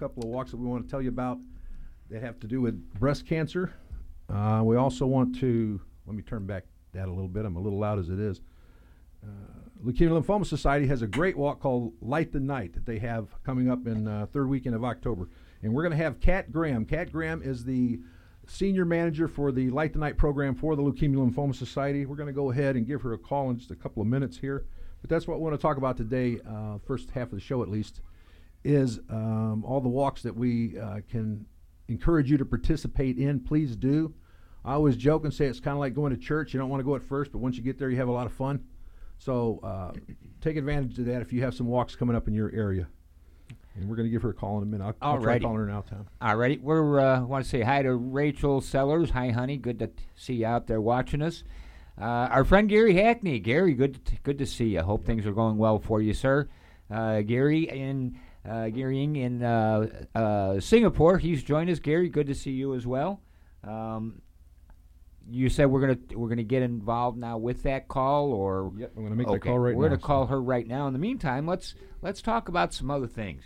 couple of walks that we want to tell you about that have to do with breast cancer. Uh, we also want to, let me turn back that a little bit. I'm a little loud as it is. Uh, Leukemia Lymphoma Society has a great walk called Light the Night that they have coming up in uh, third weekend of October. And we're going to have Kat Graham. Kat Graham is the senior manager for the Light the Night program for the Leukemia Lymphoma Society. We're going to go ahead and give her a call in just a couple of minutes here. But that's what we want to talk about today, uh, first half of the show at least, is um, all the walks that we uh, can encourage you to participate in. Please do. I always joke and say it's kind of like going to church. You don't want to go at first, but once you get there, you have a lot of fun. So uh, take advantage of that if you have some walks coming up in your area. And we're going to give her a call in a minute. I'll, I'll try calling her now, Tom. All righty. We uh, want to say hi to Rachel Sellers. Hi, honey. Good to see you out there watching us. Uh, our friend Gary Hackney. Gary, good to t- good to see you. Hope things are going well for you, sir. Uh, Gary in uh, Gary in uh, uh, Singapore. He's joined us. Gary, good to see you as well. Um, you said we're gonna we're gonna get involved now with that call, or yep, I'm gonna make okay. the call right we're now. We're gonna call her right now. In the meantime, let's let's talk about some other things.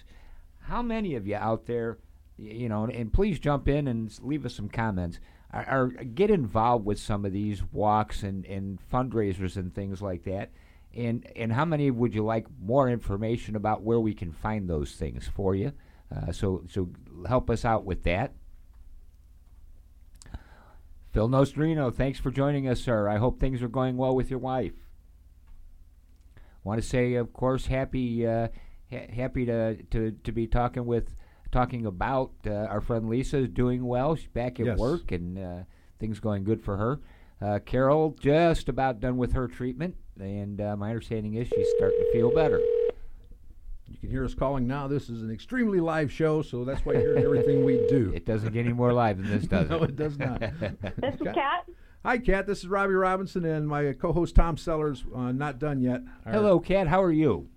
How many of you out there, you know, and please jump in and leave us some comments. Are, are get involved with some of these walks and, and fundraisers and things like that. And and how many would you like more information about where we can find those things for you? Uh, so so help us out with that. Phil Nostrino, thanks for joining us, sir. I hope things are going well with your wife. Want to say, of course, happy uh, ha- happy to, to to be talking with talking about uh, our friend Lisa is doing well. She's back at yes. work and uh, things going good for her. Uh, Carol just about done with her treatment, and uh, my understanding is she's starting to feel better. You can hear us calling now. This is an extremely live show, so that's why you're hearing everything we do. It doesn't get any more live than this, does no, it? it does not. this is Kat. Hi, Kat. This is Robbie Robinson and my co-host Tom Sellers. Uh, not done yet. Hello, Kat. How are you?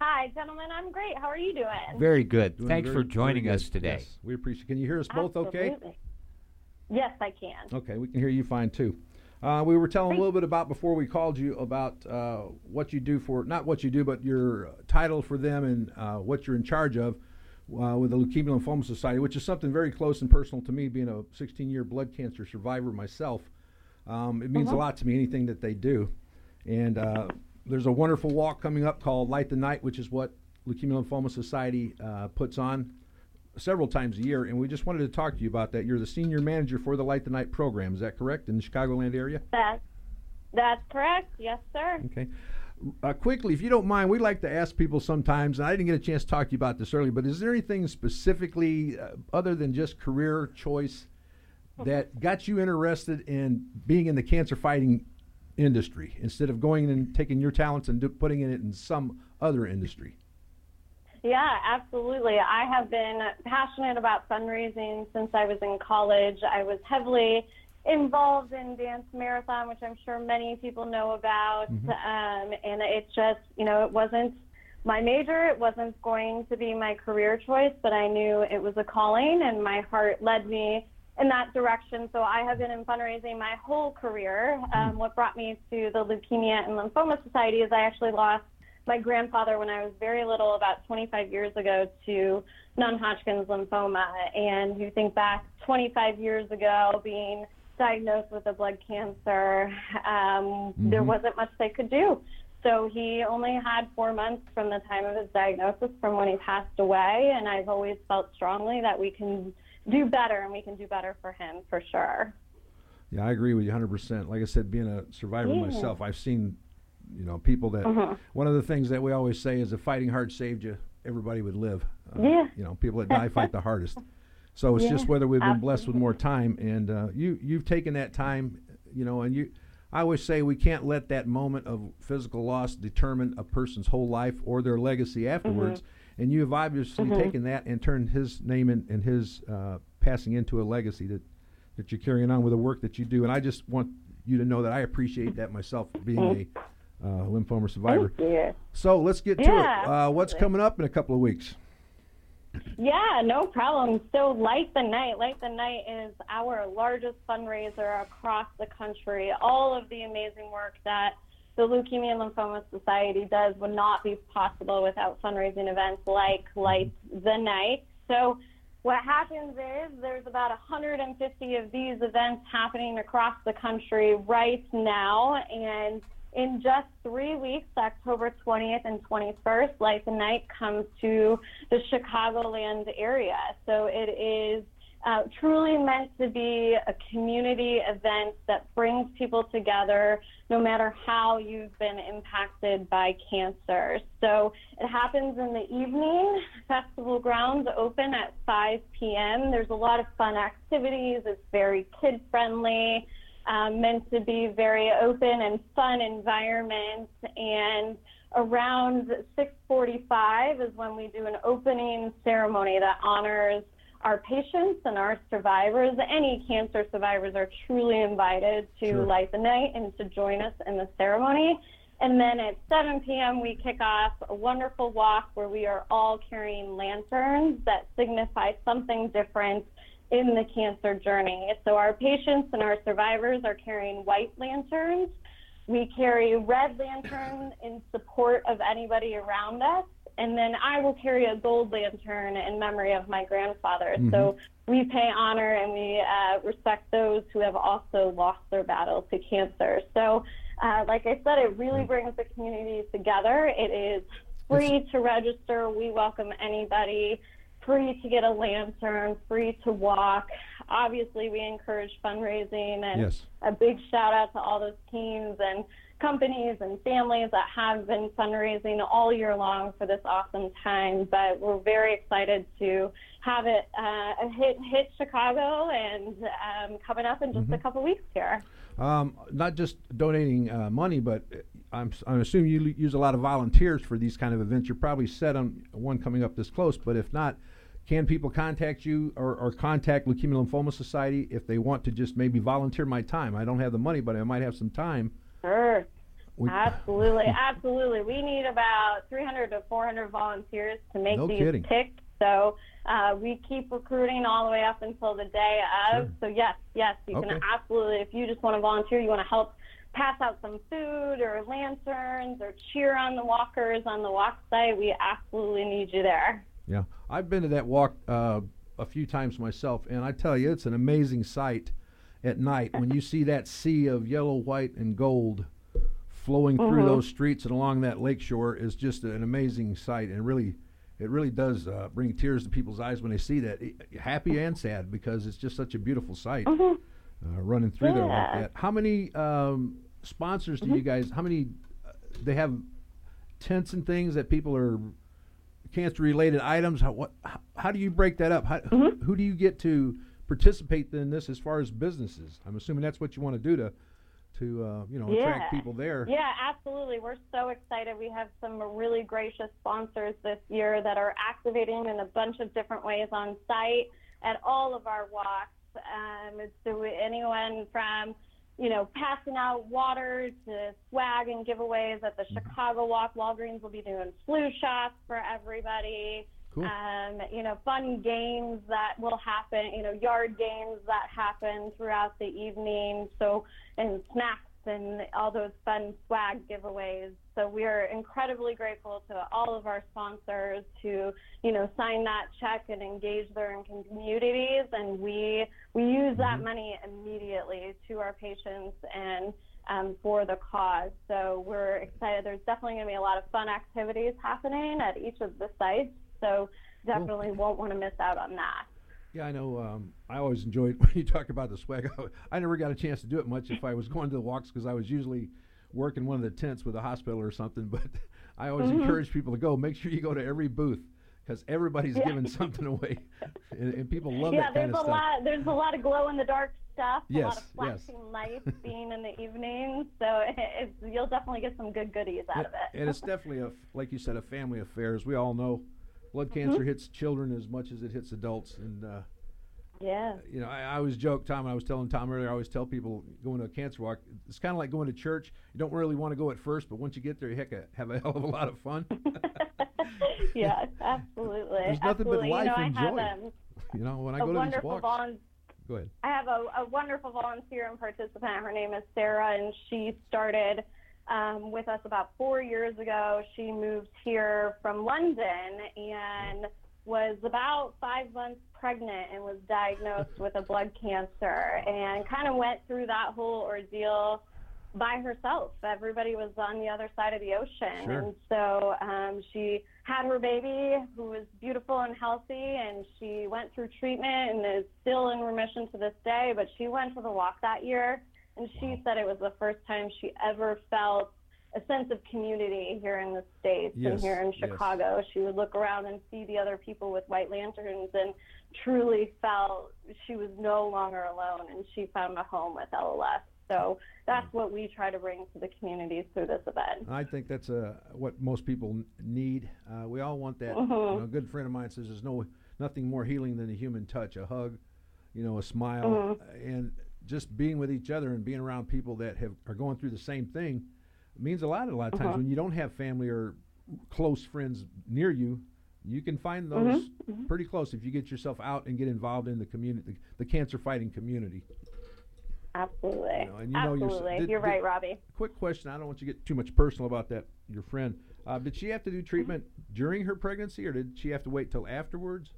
Hi, gentlemen. I'm great. How are you doing? Very good. Doing Thanks very, for joining us today. Yes, we appreciate. Can you hear us both? Absolutely. Okay. Yes, I can. Okay, we can hear you fine too. Uh, we were telling a little bit about before we called you about uh, what you do for not what you do, but your title for them and uh, what you're in charge of uh, with the Leukemia Lymphoma Society, which is something very close and personal to me, being a 16-year blood cancer survivor myself. Um, it means Uh-huh. a lot to me anything that they do, and uh, there's a wonderful walk coming up called Light the Night, which is what Leukemia Lymphoma Society uh, puts on several times a year, and we just wanted to talk to you about that. You're the senior manager for the Light the Night program. Is that correct in the Chicagoland area? That, that's correct. Yes, sir. Okay. Uh, quickly, if you don't mind, we like to ask people sometimes, and I didn't get a chance to talk to you about this earlier, but is there anything specifically uh, other than just career choice that got you interested in being in the cancer fighting industry instead of going and taking your talents and do, putting it in some other industry? Yeah, absolutely. I have been passionate about fundraising since I was in college. I was heavily involved in Dance Marathon, which I'm sure many people know about. Mm-hmm. Um, and it just, you know, it wasn't my major. It wasn't going to be my career choice, but I knew it was a calling, and my heart led me in that direction. So I have been in fundraising my whole career. Um, what brought me to the Leukemia and Lymphoma Society is I actually lost my grandfather when I was very little, about 25 years ago, to non-Hodgkin's lymphoma. And you think back 25 years ago, being diagnosed with a blood cancer, um, there wasn't much they could do. So he only had four months from the time of his diagnosis from when he passed away. And I've always felt strongly that we can do better and we can do better for him for sure. Yeah, I agree with you 100%. Like I said, being a survivor Yeah. myself, I've seen, you know, people that. Mhm. One of the things that we always say is if fighting hard saved you, everybody would live. Uh, Yeah. You know, people that die fight the hardest. So it's just whether we've been blessed with more time, and uh, you you've taken that time, you know, and you. I always say we can't let that moment of physical loss determine a person's whole life or their legacy afterwards. Mm-hmm. And you have obviously taken that and turned his name and, and his uh, passing into a legacy that that you're carrying on with the work that you do. And I just want you to know that I appreciate that myself, being a uh, lymphoma survivor. Thank. So let's get to it. Uh, what's coming up in a couple of weeks? Yeah, no problem. So, Light the Night. Light the Night is our largest fundraiser across the country. All of the amazing work that the Leukemia and Lymphoma Society does would not be possible without fundraising events like Light the Night. So what happens is there's about 150 of these events happening across the country right now, and in just three weeks, October 20th and 21st, Light the Night comes to the Chicagoland area. So it is uh, truly meant to be a community event that brings people together no matter how you've been impacted by cancer. So it happens in the evening. Festival grounds open at 5 p.m. There's a lot of fun activities. It's very kid friendly, um, meant to be very open and fun environment. And around 6:45 is when we do an opening ceremony that honors our patients and our survivors, any cancer survivors are truly invited to sure. light the night and to join us in the ceremony. And then at 7 p.m., we kick off a wonderful walk where we are all carrying lanterns that signify something different in the cancer journey. So our patients and our survivors are carrying white lanterns. We carry red lanterns in support of anybody around us and then I will carry a gold lantern in memory of my grandfather. Mm-hmm. So we pay honor and we uh, respect those who have also lost their battle to cancer. So, uh, like I said, it really brings the community together. It is free to register. We welcome anybody. Free to get a lantern, free to walk. Obviously, we encourage fundraising, and yes. a big shout out to all those teams and companies and families that have been fundraising all year long for this awesome time. But we're very excited to have it uh, hit hit Chicago and um, coming up in just mm-hmm. a couple weeks here. Um, not just donating uh, money, but I'm, I'm assuming you use a lot of volunteers for these kind of events. You're probably set on one coming up this close, but if not, can people contact you or, or, contact Leukemia Lymphoma Society if they want to just maybe volunteer my time? I don't have the money, but I might have some time Sure. We, absolutely, absolutely. We need about 300 to 400 volunteers to make no these kidding. So uh, we keep recruiting all the way up until the day of. Sure. So yes, yes, you okay. can absolutely. If you just want to volunteer, you want to help pass out some food or lanterns or cheer on the walkers on the walk site, we absolutely need you there. Yeah, I've been to that walk uh, a few times myself, and I tell you, it's an amazing sight at night when you see that sea of yellow, white, and gold flowing mm-hmm. through those streets and along that lake shore is just an amazing sight, and really, it really does uh, bring tears to people's eyes when they see that, happy and sad, because it's just such a beautiful sight mm-hmm. uh, running through yeah. there like that. How many um, sponsors do mm-hmm. you guys? How many? Uh, they have tents and things that people are cancer related items. How what? How, how, do you break that up? How, who, mm-hmm. who do you get to? participate in this as far as businesses? I'm assuming that's what you want to do to to uh, you know yeah. attract people there. Yeah, absolutely. We're so excited. We have some really gracious sponsors this year that are activating in a bunch of different ways on site at all of our walks. Um, so anyone from you know passing out water to swag and giveaways at the mm-hmm. Chicago Walk. Walgreens will be doing flu shots for everybody. Cool. Um, you know, fun games that will happen, you know, yard games that happen throughout the evening. So, and snacks and all those fun swag giveaways. So we are incredibly grateful to all of our sponsors to, you know, sign that check and engage their communities. And we we use that mm-hmm. money immediately to our patients and um, for the cause. So we're excited. There's definitely going to be a lot of fun activities happening at each of the sites. So definitely cool. won't want to miss out on that. Yeah, I know. Um, I always enjoyed when you talk about the swag. I never got a chance to do it much if I was going to the walks because I was usually working in one of the tents with a hospital or something. But I always mm-hmm. encourage people to go. Make sure you go to every booth because everybody's yeah. giving something away, and, and, people love yeah, that kind of stuff. Yeah, there's a lot. There's a lot of glow in the dark stuff. Yes, a lot of flashing yes. lights being in the evening. So it's, you'll definitely get some good goodies out of it. And it's definitely a, like you said, a family affair. As we all know, blood mm-hmm. cancer hits children as much as it hits adults, and uh, yeah, you know, I, I always joke. Tom, I was telling Tom earlier. I always tell people going to a cancer walk. It's kind of like going to church. You don't really want to go at first, but once you get there, you heck, have a hell of a lot of fun. yeah, absolutely. There's nothing absolutely. but life you know, and joy. Um, you know, when I go to these walks. Volu- go ahead. I have a, a wonderful volunteer and participant. Her name is Sarah, and she started um, with us about four years ago. She moved here from London, and was about five months pregnant and was diagnosed with a blood cancer and kind of went through that whole ordeal by herself. Everybody was on the other side of the ocean. Sure. And so um, she had her baby who was beautiful and healthy, and she went through treatment and is still in remission to this day. But she went for the walk that year, and she said it was the first time she ever felt a sense of community here in the States and here in yes. Chicago. She would look around and see the other people with white lanterns and truly felt she was no longer alone and she found a home with LLS. So that's what we try to bring to the communities through this event. I think that's uh, what most people need. Uh, we all want that. Mm-hmm. You know, a good friend of mine says there's no nothing more healing than a human touch, a hug, you know, a smile, Mm-hmm. and just being with each other and being around people that have are going through the same thing means a lot. A lot of Mm-hmm. times when you don't have family or close friends near you, you can find Mm-hmm. those pretty close if you get yourself out and get involved in the community, the cancer fighting community. Absolutely. You know, and you know Absolutely. did- You're did- right, Robbie. quick question. I don't want you to get too much personal about that. Your friend, uh, did she have to do treatment during her pregnancy, or did she have to wait till afterwards?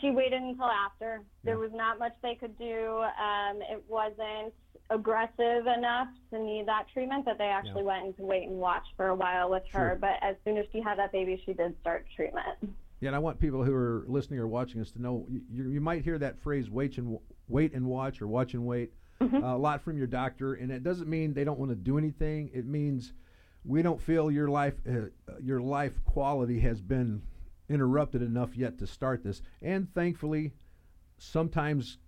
She waited until after. There was not much they could do. Um, it wasn't aggressive enough to need that treatment that they actually Yeah. went into wait and watch for a while with her. But as soon as she had that baby, she did start treatment. Yeah, and I want people who are listening or watching us to know you, you might hear that phrase "wait and wait and watch" or "watch and wait" uh, a lot from your doctor, and it doesn't mean they don't want to do anything. It means we don't feel your life uh, your life quality has been interrupted enough yet to start this. And thankfully, sometimes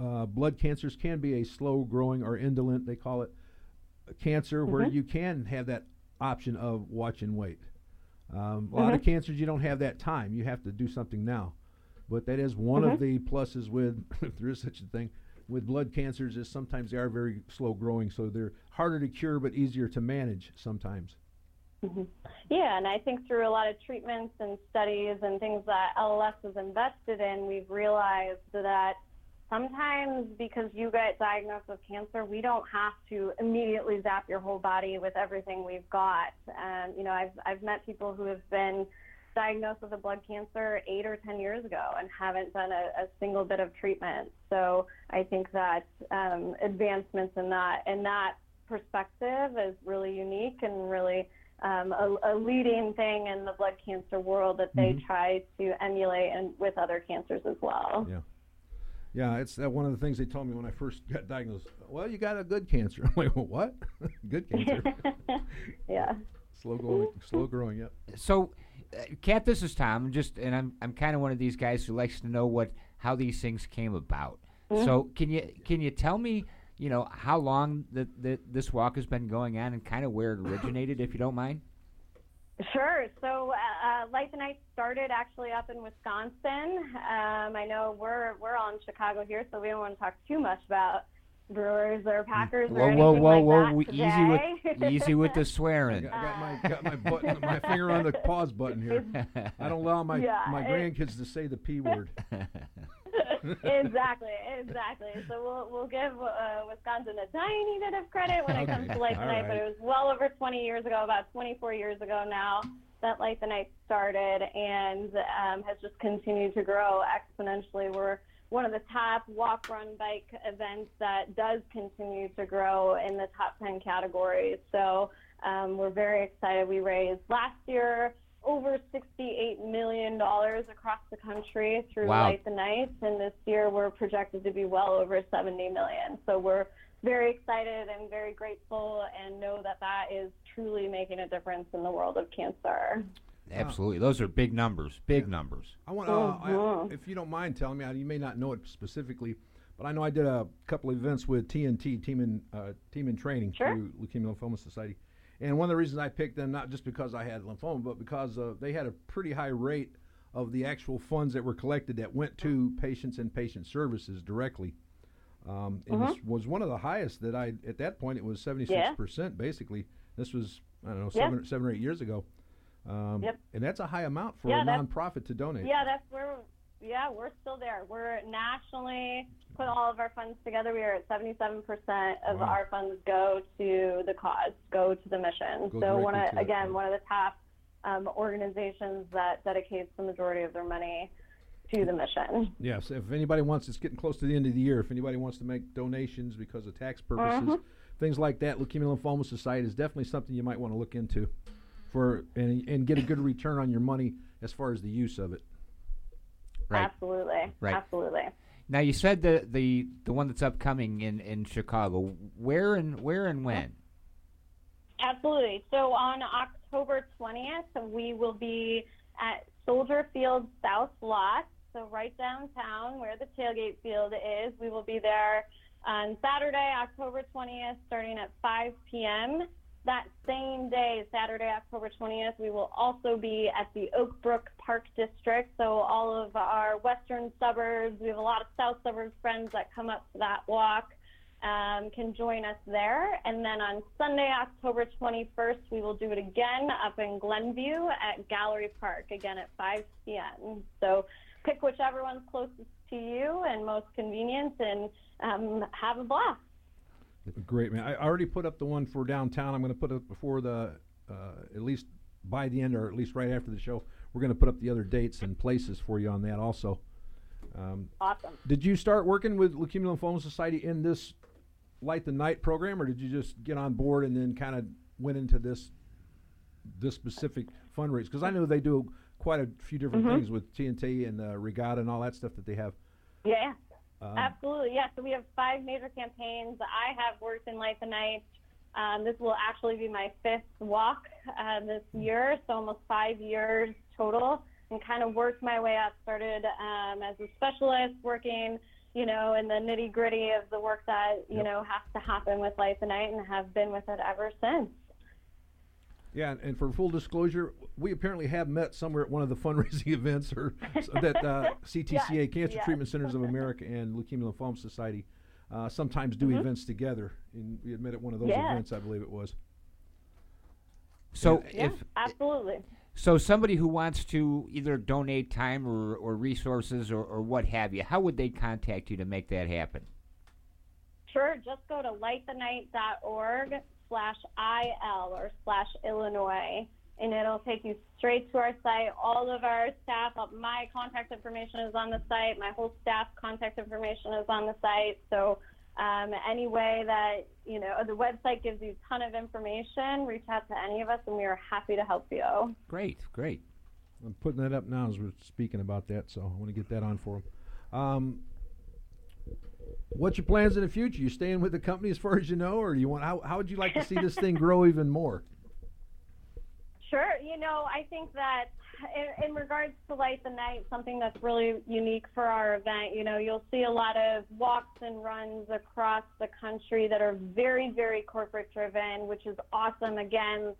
uh, blood cancers can be a slow growing or indolent, they call it, cancer, where you can have that option of watch and wait. Um, a lot of cancers, you don't have that time. You have to do something now. But that is one of the pluses with, if there is such a thing, with blood cancers is sometimes they are very slow growing, so they're harder to cure but easier to manage sometimes. Yeah, and I think through a lot of treatments and studies and things that LLS has invested in, we've realized that sometimes because you get diagnosed with cancer, we don't have to immediately zap your whole body with everything we've got. Um, you know, I've I've met people who have been diagnosed with a blood cancer eight or ten years ago and haven't done a, a single bit of treatment. So I think that um, advancements in that in that perspective is really unique and really um, a, a leading thing in the blood cancer world that they try to emulate and with other cancers as well. Yeah. Yeah, it's that one of the things they told me when I first got diagnosed. Well, you got a good cancer. I'm like, well, what? good cancer. yeah. slow growing. Slow growing. Yep. So, uh, Kat, this is Tom. Just and I'm I'm kind of one of these guys who likes to know what how these things came about. So can you can you tell me you know how long that that this walk has been going on and kind of where it originated, if you don't mind? Sure. So, uh, uh, Light the Night started actually up in Wisconsin. Um, I know we're we're all in Chicago here, so we don't want to talk too much about Brewers or Packers or Whoa, anything whoa, whoa, like whoa! that we- today. Easy with easy with the I swearing. got, got my got my button, my finger on the pause button here. I don't allow my Yeah, my it- grandkids to say the p word. exactly, exactly. So we'll we'll give uh, Wisconsin a tiny bit of credit when it comes to Light the Night, but it was well over 20 years ago, about 24 years ago now, that Light the Night started and um, has just continued to grow exponentially. We're one of the top walk, run, bike events that does continue to grow in the top 10 categories. So um, we're very excited. We raised last year over $68 million across the country through Wow. Light the Night, and this year we're projected to be well over 70 million. So we're very excited and very grateful and know that that is truly making a difference in the world of cancer. Absolutely, those are big numbers. Big numbers. I want, uh. I, if you don't mind telling me, you may not know it specifically, but I know I did a couple of events with TNT Team in uh, Team in Training Sure. through Leukemia Lymphoma Society, and one of the reasons I picked them not just because I had lymphoma, but because uh, they had a pretty high rate of the actual funds that were collected that went to patients and patient services directly. Um, and this was one of the highest that I at that point it was seventy six percent basically. This was I don't know Yeah. seven seven or eight years ago. Um, Yep. And that's a high amount for Yeah, a nonprofit to donate. Yeah, that's where. Yeah, we're still there. We're nationally put all of our funds together. We are at 77% of Wow. our funds go to the cause, go to the mission. Go so one of again one of the top um, organizations that dedicates the majority of their money to the mission. Yes, if anybody wants, it's getting close to the end of the year. If anybody wants to make donations because of tax purposes, Mhm. things like that, Leukemia Lymphoma Society is definitely something you might want to look into, for and and get a good return on your money as far as the use of it. Right. Absolutely. Right. Absolutely. Now you said the the the one that's upcoming in in Chicago. Where and where and when? Absolutely. So on October 20th, we will be at Soldier Field South Lot, so right downtown where the tailgate field is. We will be there on Saturday, October 20th, starting at 5 p.m. That same day, Saturday, October 20th, we will also be at the Oak Brook Park District. So all of our western suburbs, we have a lot of south suburbs friends that come up to that walk um, can join us there. And then on Sunday, October 21st, we will do it again up in Glenview at Gallery Park, again at 5 p.m. So pick whichever one's closest to you and most convenient and um, have a blast. Great, man. I already put up the one for downtown. I'm going to put up before the, uh, at least by the end or at least right after the show. We're going to put up the other dates and places for you on that also. Um, Awesome. did you start working with Leukemia Lymphoma Society in this Light the Night program, or did you just get on board and then kind of went into this this specific fundraise? Because I know they do quite a few different Mhm. things with TNT and uh, Regatta and all that stuff that they have. Yeah. Um, Absolutely, yeah. So we have five major campaigns. I have worked in Light the Night. Um, this will actually be my fifth walk uh, this year, so almost five years total, and kind of worked my way up. Started um, as a specialist, working, you know, in the nitty gritty of the work that you Yep. know has to happen with Light the Night, and have been with it ever since. Yeah, and- and for full disclosure, we apparently have met somewhere at one of the fundraising events or that uh, CTCA, Yes, Cancer yes. Treatment Centers of America, and Leukemia Lymphoma Society uh, sometimes do Mhm. events together. And we had met at one of those Yeah. events, I believe it was. So Yeah, if absolutely. so, somebody who wants to either donate time or, or resources or, or what have you, how would they contact you to make that happen? Sure, just go to lightthenight.org slash IL or slash Illinois, and it'll take you straight to our site. All of our staff, uh, my contact information is on the site. My whole staff contact information is on the site. So um, any way that, you know, the website gives you a ton of information, reach out to any of us, and we are happy to help you. Great, great. I'm putting that up now as we're speaking about that, so I want to get that on for them. Um, what's your plans in the future? You staying with the company as far as you know, or you want? How, how would you like to see this thing grow even more? Sure. You know, I think that in, in regards to Light the Night, something that's really unique for our event, you know, you'll see a lot of walks and runs across the country that are very, very corporate driven, which is awesome. Again,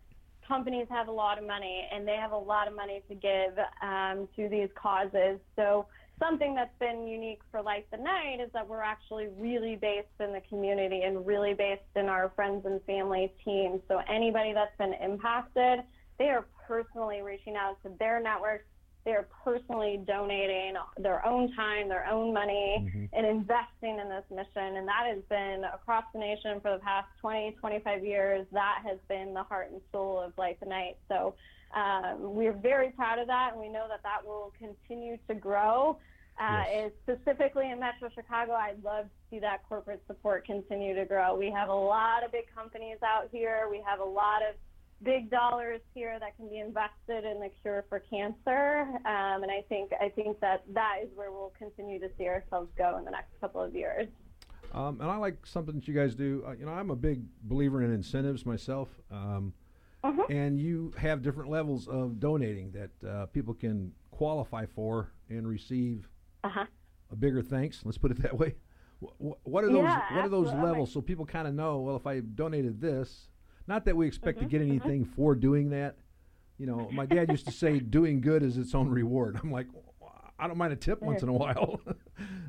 companies have a lot of money and they have a lot of money to give um, to these causes. So, something that's been unique for Light the Night is that we're actually really based in the community and really based in our friends and family team. So, anybody that's been impacted, they are personally reaching out to their networks. They are personally donating their own time, their own money, Mhm. and investing in this mission. And that has been across the nation for the past 20, 25 years. That has been the heart and soul of Light the Night. So um, we're very proud of that, and we know that that will continue to grow. Uh, Yes. specifically in Metro Chicago, I'd love to see that corporate support continue to grow. We have a lot of big companies out here. We have a lot of big dollars here that can be invested in the cure for cancer, um, and I think I think that that is where we'll continue to see ourselves go in the next couple of years. Um, and I like something that you guys do. Uh, you know, I'm a big believer in incentives myself. Um, Mhm. And you have different levels of donating that uh, people can qualify for and receive Uh-huh. a bigger thanks. Let's put it that way. Wh- wh- What are those? Yeah, what are those absolutely. levels so people kind of know? Well, if I donated this, not that we expect to Mhm, get mhm. anything for doing that. You know, my dad used to say, "Doing good is its own reward." I'm like, I don't mind a tip once in a while.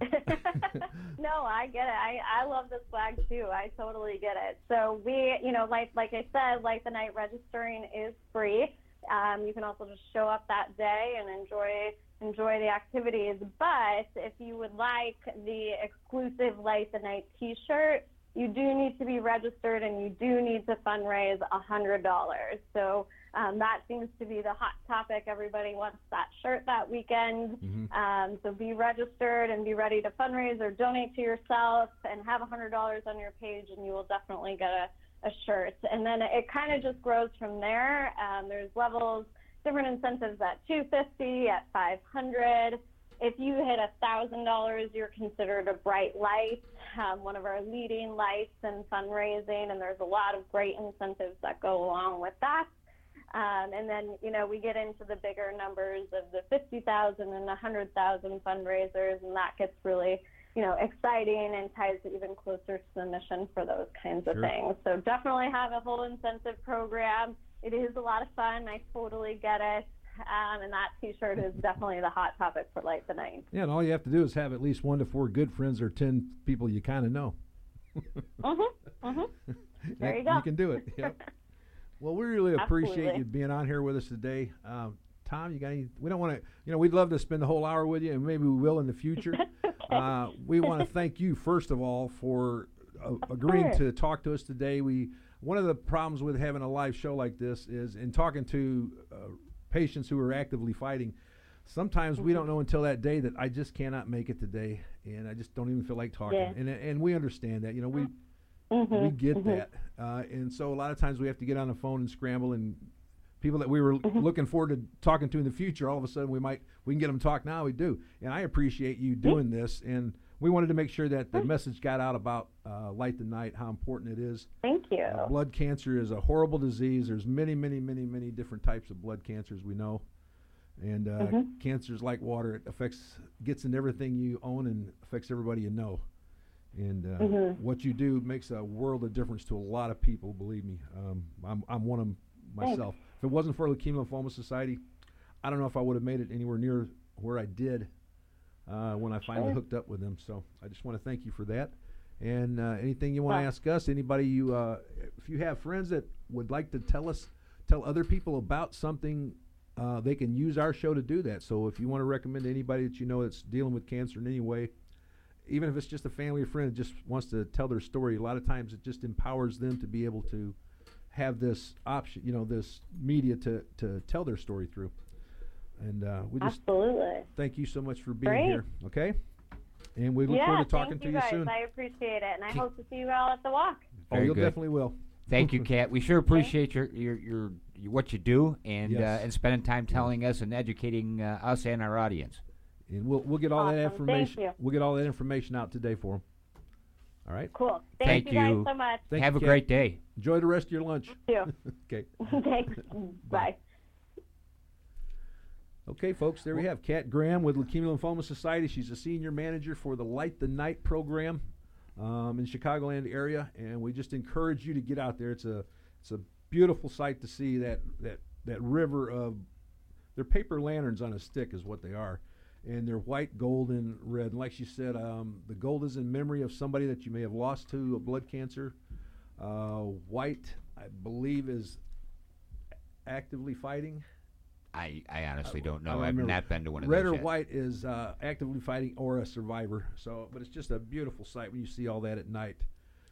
no, I get it. I, I love this flag too. I totally get it. So we, you know, like like I said, Light the Night registering is free. Um, you can also just show up that day and enjoy enjoy the activities. But if you would like the exclusive Light the Night T-shirt, you do need to be registered and you do need to fundraise a hundred dollars. So Um, that seems to be the hot topic. Everybody wants that shirt that weekend. Mhm. Um, so be registered and be ready to fundraise or donate to yourself and have $100 on your page, and you will definitely get a, a shirt. And then it kind of just grows from there. Um, there's levels, different incentives at 250, at 500. If you hit $1,000, you're considered a bright light, um, one of our leading lights in fundraising, and there's a lot of great incentives that go along with that. Um, and then, you know, we get into the bigger numbers of the 50,000 and 100,000 fundraisers, and that gets really, you know, exciting and ties it even closer to the mission for those kinds of Sure. things. So definitely have a whole incentive program. It is a lot of fun. I totally get it. Um, and that T-shirt is definitely the hot topic for Light the Night. Yeah, and all you have to do is have at least one to four good friends or ten people you kind of know. Mhm. Mhm. There you go. You can do it. Yep. Well, we really appreciate Absolutely. you being on here with us today. Um, Tom, you got any? We don't want to, you know, we'd love to spend the whole hour with you, and maybe we will in the future. uh, we want to thank you first of all for uh, agreeing to talk to us today. We one of the problems with having a live show like this is in talking to uh, patients who are actively fighting. Sometimes we Mm-hmm. don't know until that day that I just cannot make it today, and I just don't even feel like talking. Yeah. And and we understand that. You know, we Mhm. we get Mhm. that, uh, and so a lot of times we have to get on the phone and scramble. And people that we were Mm-hmm. looking forward to talking to in the future, all of a sudden we might we can get them to talk now. We do, and I appreciate you doing this. And we wanted to make sure that the message got out about uh, light the night, how important it is. Thank you. Uh, blood cancer is a horrible disease. There's many, many, many, many different types of blood cancers we know, and uh, Mhm. cancer's like water. It affects, gets in everything you own, and affects everybody you know. And uh, Mhm. what you do makes a world of difference to a lot of people. Believe me, um, I'm I'm one of 'em myself. If it wasn't for Leukemia Lymphoma Society, I don't know if I would have made it anywhere near where I did uh, when I finally Sure. hooked up with them. So I just want to thank you for that. And uh, anything you want to ask us, anybody you, uh, if you have friends that would like to tell us, tell other people about something, uh, they can use our show to do that. So if you want to recommend anybody that you know that's dealing with cancer in any way, even if it's just a family or friend that just wants to tell their story, a lot of times it just empowers them to be able to have this option, you know, this media to, to tell their story through. And uh, we just Absolutely. thank you so much for being Great. here. Okay, and we look yeah, forward to talking thank to you you guys. soon. I appreciate it, and I Keep- hope to see you all at the walk. oh, Very you'll good. definitely will. Thank you, Kat. We sure appreciate your your, your, your what you do and Yes. uh, and spending time telling us and educating uh, us and our audience. And we'll we'll get all that Awesome. Thank information. you. We'll get all that information out today for them. All right. Cool. Thank Thank, you guys so much. Thank Have you, a Kat. great day. Enjoy the rest of your lunch. You okay. too. Thanks. Bye. Okay, folks, there we have Kat Graham with Leukemia Lymphoma Society. She's a senior manager for the Light the Night program um, in Chicagoland area, and we just encourage you to get out there. It's a it's a beautiful sight to see that that that river of they're paper lanterns on a stick is what they are, and they're white, gold, and red. And like she said, um, the gold is in memory of somebody that you may have lost to a blood cancer. Uh, white, I believe, is actively fighting. I, I honestly don't know. I've not been to one of Red those Red or yet. white is uh, actively fighting or a survivor. So, but it's just a beautiful sight when you see all that at night,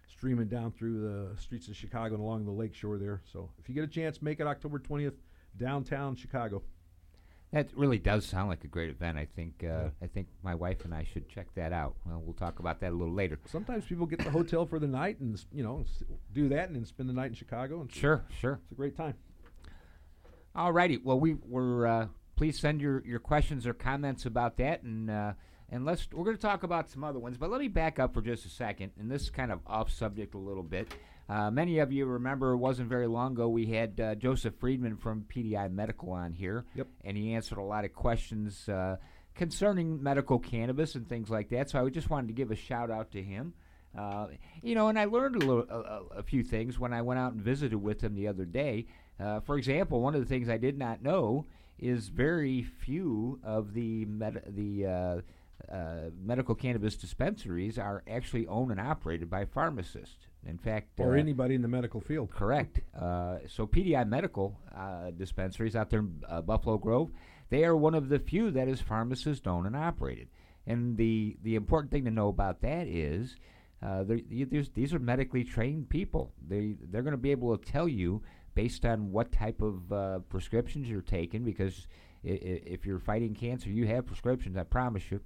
streaming down through the streets of Chicago and along the lake shore there. So, if you get a chance, make it October twentieth, downtown Chicago. That really does sound like a great event. I think uh, Yeah. I think my wife and I should check that out. Well, we'll talk about that a little later. Sometimes people get the hotel for the night and you know do that and then spend the night in Chicago. And Sure, sure. it's a great time. All righty. Well, we we're uh, please send your, your questions or comments about that, and uh, and let's we're going to talk about some other ones. But let me back up for just a second, and this is kind of off subject a little bit. Uh, many of you remember it wasn't very long ago we had uh, Joseph Friedman from PDI Medical on here, Yep. and he answered a lot of questions uh, concerning medical cannabis and things like that. So I just wanted to give a shout out to him. Uh, you know, and I learned a little, a, a, few things when I went out and visited with him the other day. Uh, for example, one of the things I did not know is very few of the med- the uh, medical cannabis dispensaries are actually owned and operated by pharmacists. In fact, Or uh, anybody in the medical field. Correct. Uh, so PDI Medical uh, dispensaries out there in uh, Buffalo Grove, they are one of the few that is pharmacist owned and operated. And the the important thing to know about that is. Uh, they're- y- there's- these are medically trained people. They they're going to be able to tell you based on what type of uh, prescriptions you're taking. Because I- I- if you're fighting cancer, you have prescriptions. I promise you.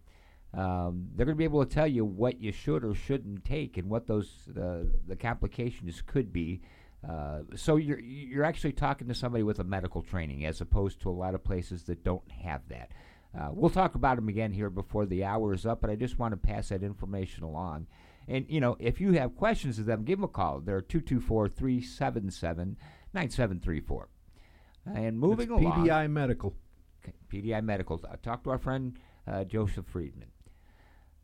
Um, they're going to be able to tell you what you should or shouldn't take and what those uh, the complications could be. Uh, so you're you're actually talking to somebody with a medical training as opposed to a lot of places that don't have that. Uh, we'll talk about them again here before the hour is up, but I just want to pass that information along. And you know, if you have questions of them, give them a call. They're 224-377-9734. And moving It's along, PDI Medical. PDI Medical. Uh, talk to our friend uh, Joseph Friedman.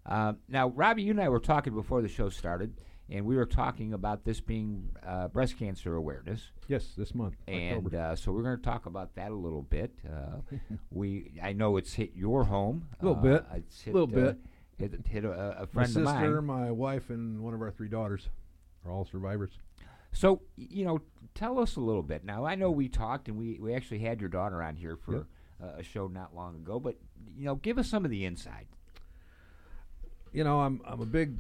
Uh, now, Robbie, you and I were talking before the show started, and we were talking about this being uh, breast cancer awareness, Yes, this month. and uh, so we're going to talk about that a little bit. Uh, we, I know it's hit your home A little uh, bit. It's hit, Little bit. Hit, hit a, a my friend sister, of mine. my wife, and one of our three daughters are all survivors. So, you know, tell us a little bit. Now, I know we talked and we, we actually had your daughter on here for Yep. uh, a show not long ago, but, you know, give us some of the inside. You know, I'm I'm a big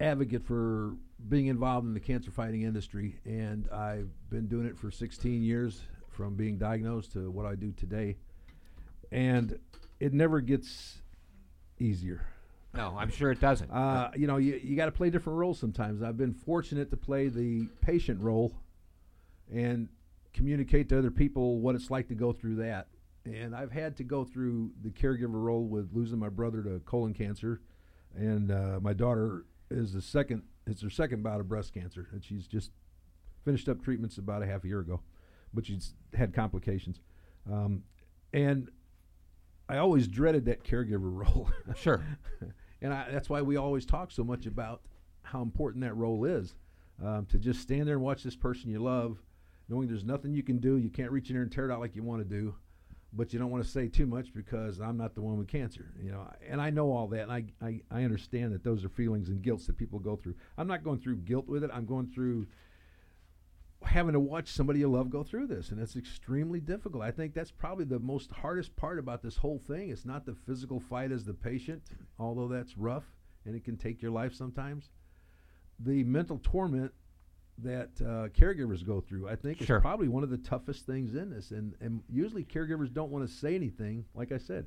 advocate for being involved in the cancer fighting industry, and I've been doing it for 16 years, from being diagnosed to what I do today, and it never gets easier. No, I'm sure it doesn't. Uh, you know, you, you got to play different roles sometimes. I've been fortunate to play the patient role and communicate to other people what it's like to go through that. And I've had to go through the caregiver role with losing my brother to colon cancer, and uh, my daughter is the second. It's her second bout of breast cancer, and she's just finished up treatments about a half a year ago, but she's had complications. Um, and I always dreaded that caregiver role. Sure. and I, that's why we always talk so much about how important that role is. Um, to just stand there and watch this person you love, knowing there's nothing you can do. You can't reach in there and tear it out like you want to do, but you don't want to say too much because I'm not the one with cancer. You know, and I know all that, and I, I, I understand that those are feelings and guilts that people go through. I'm not going through guilt with it. I'm going through having to watch somebody you love go through this and it's extremely difficult i think that's probably the most hardest part about this whole thing it's not the physical fight as the patient although that's rough and it can take your life sometimes the mental torment that uh, caregivers go through i think Sure. is probably one of the toughest things in this and, and usually caregivers don't want to say anything like i said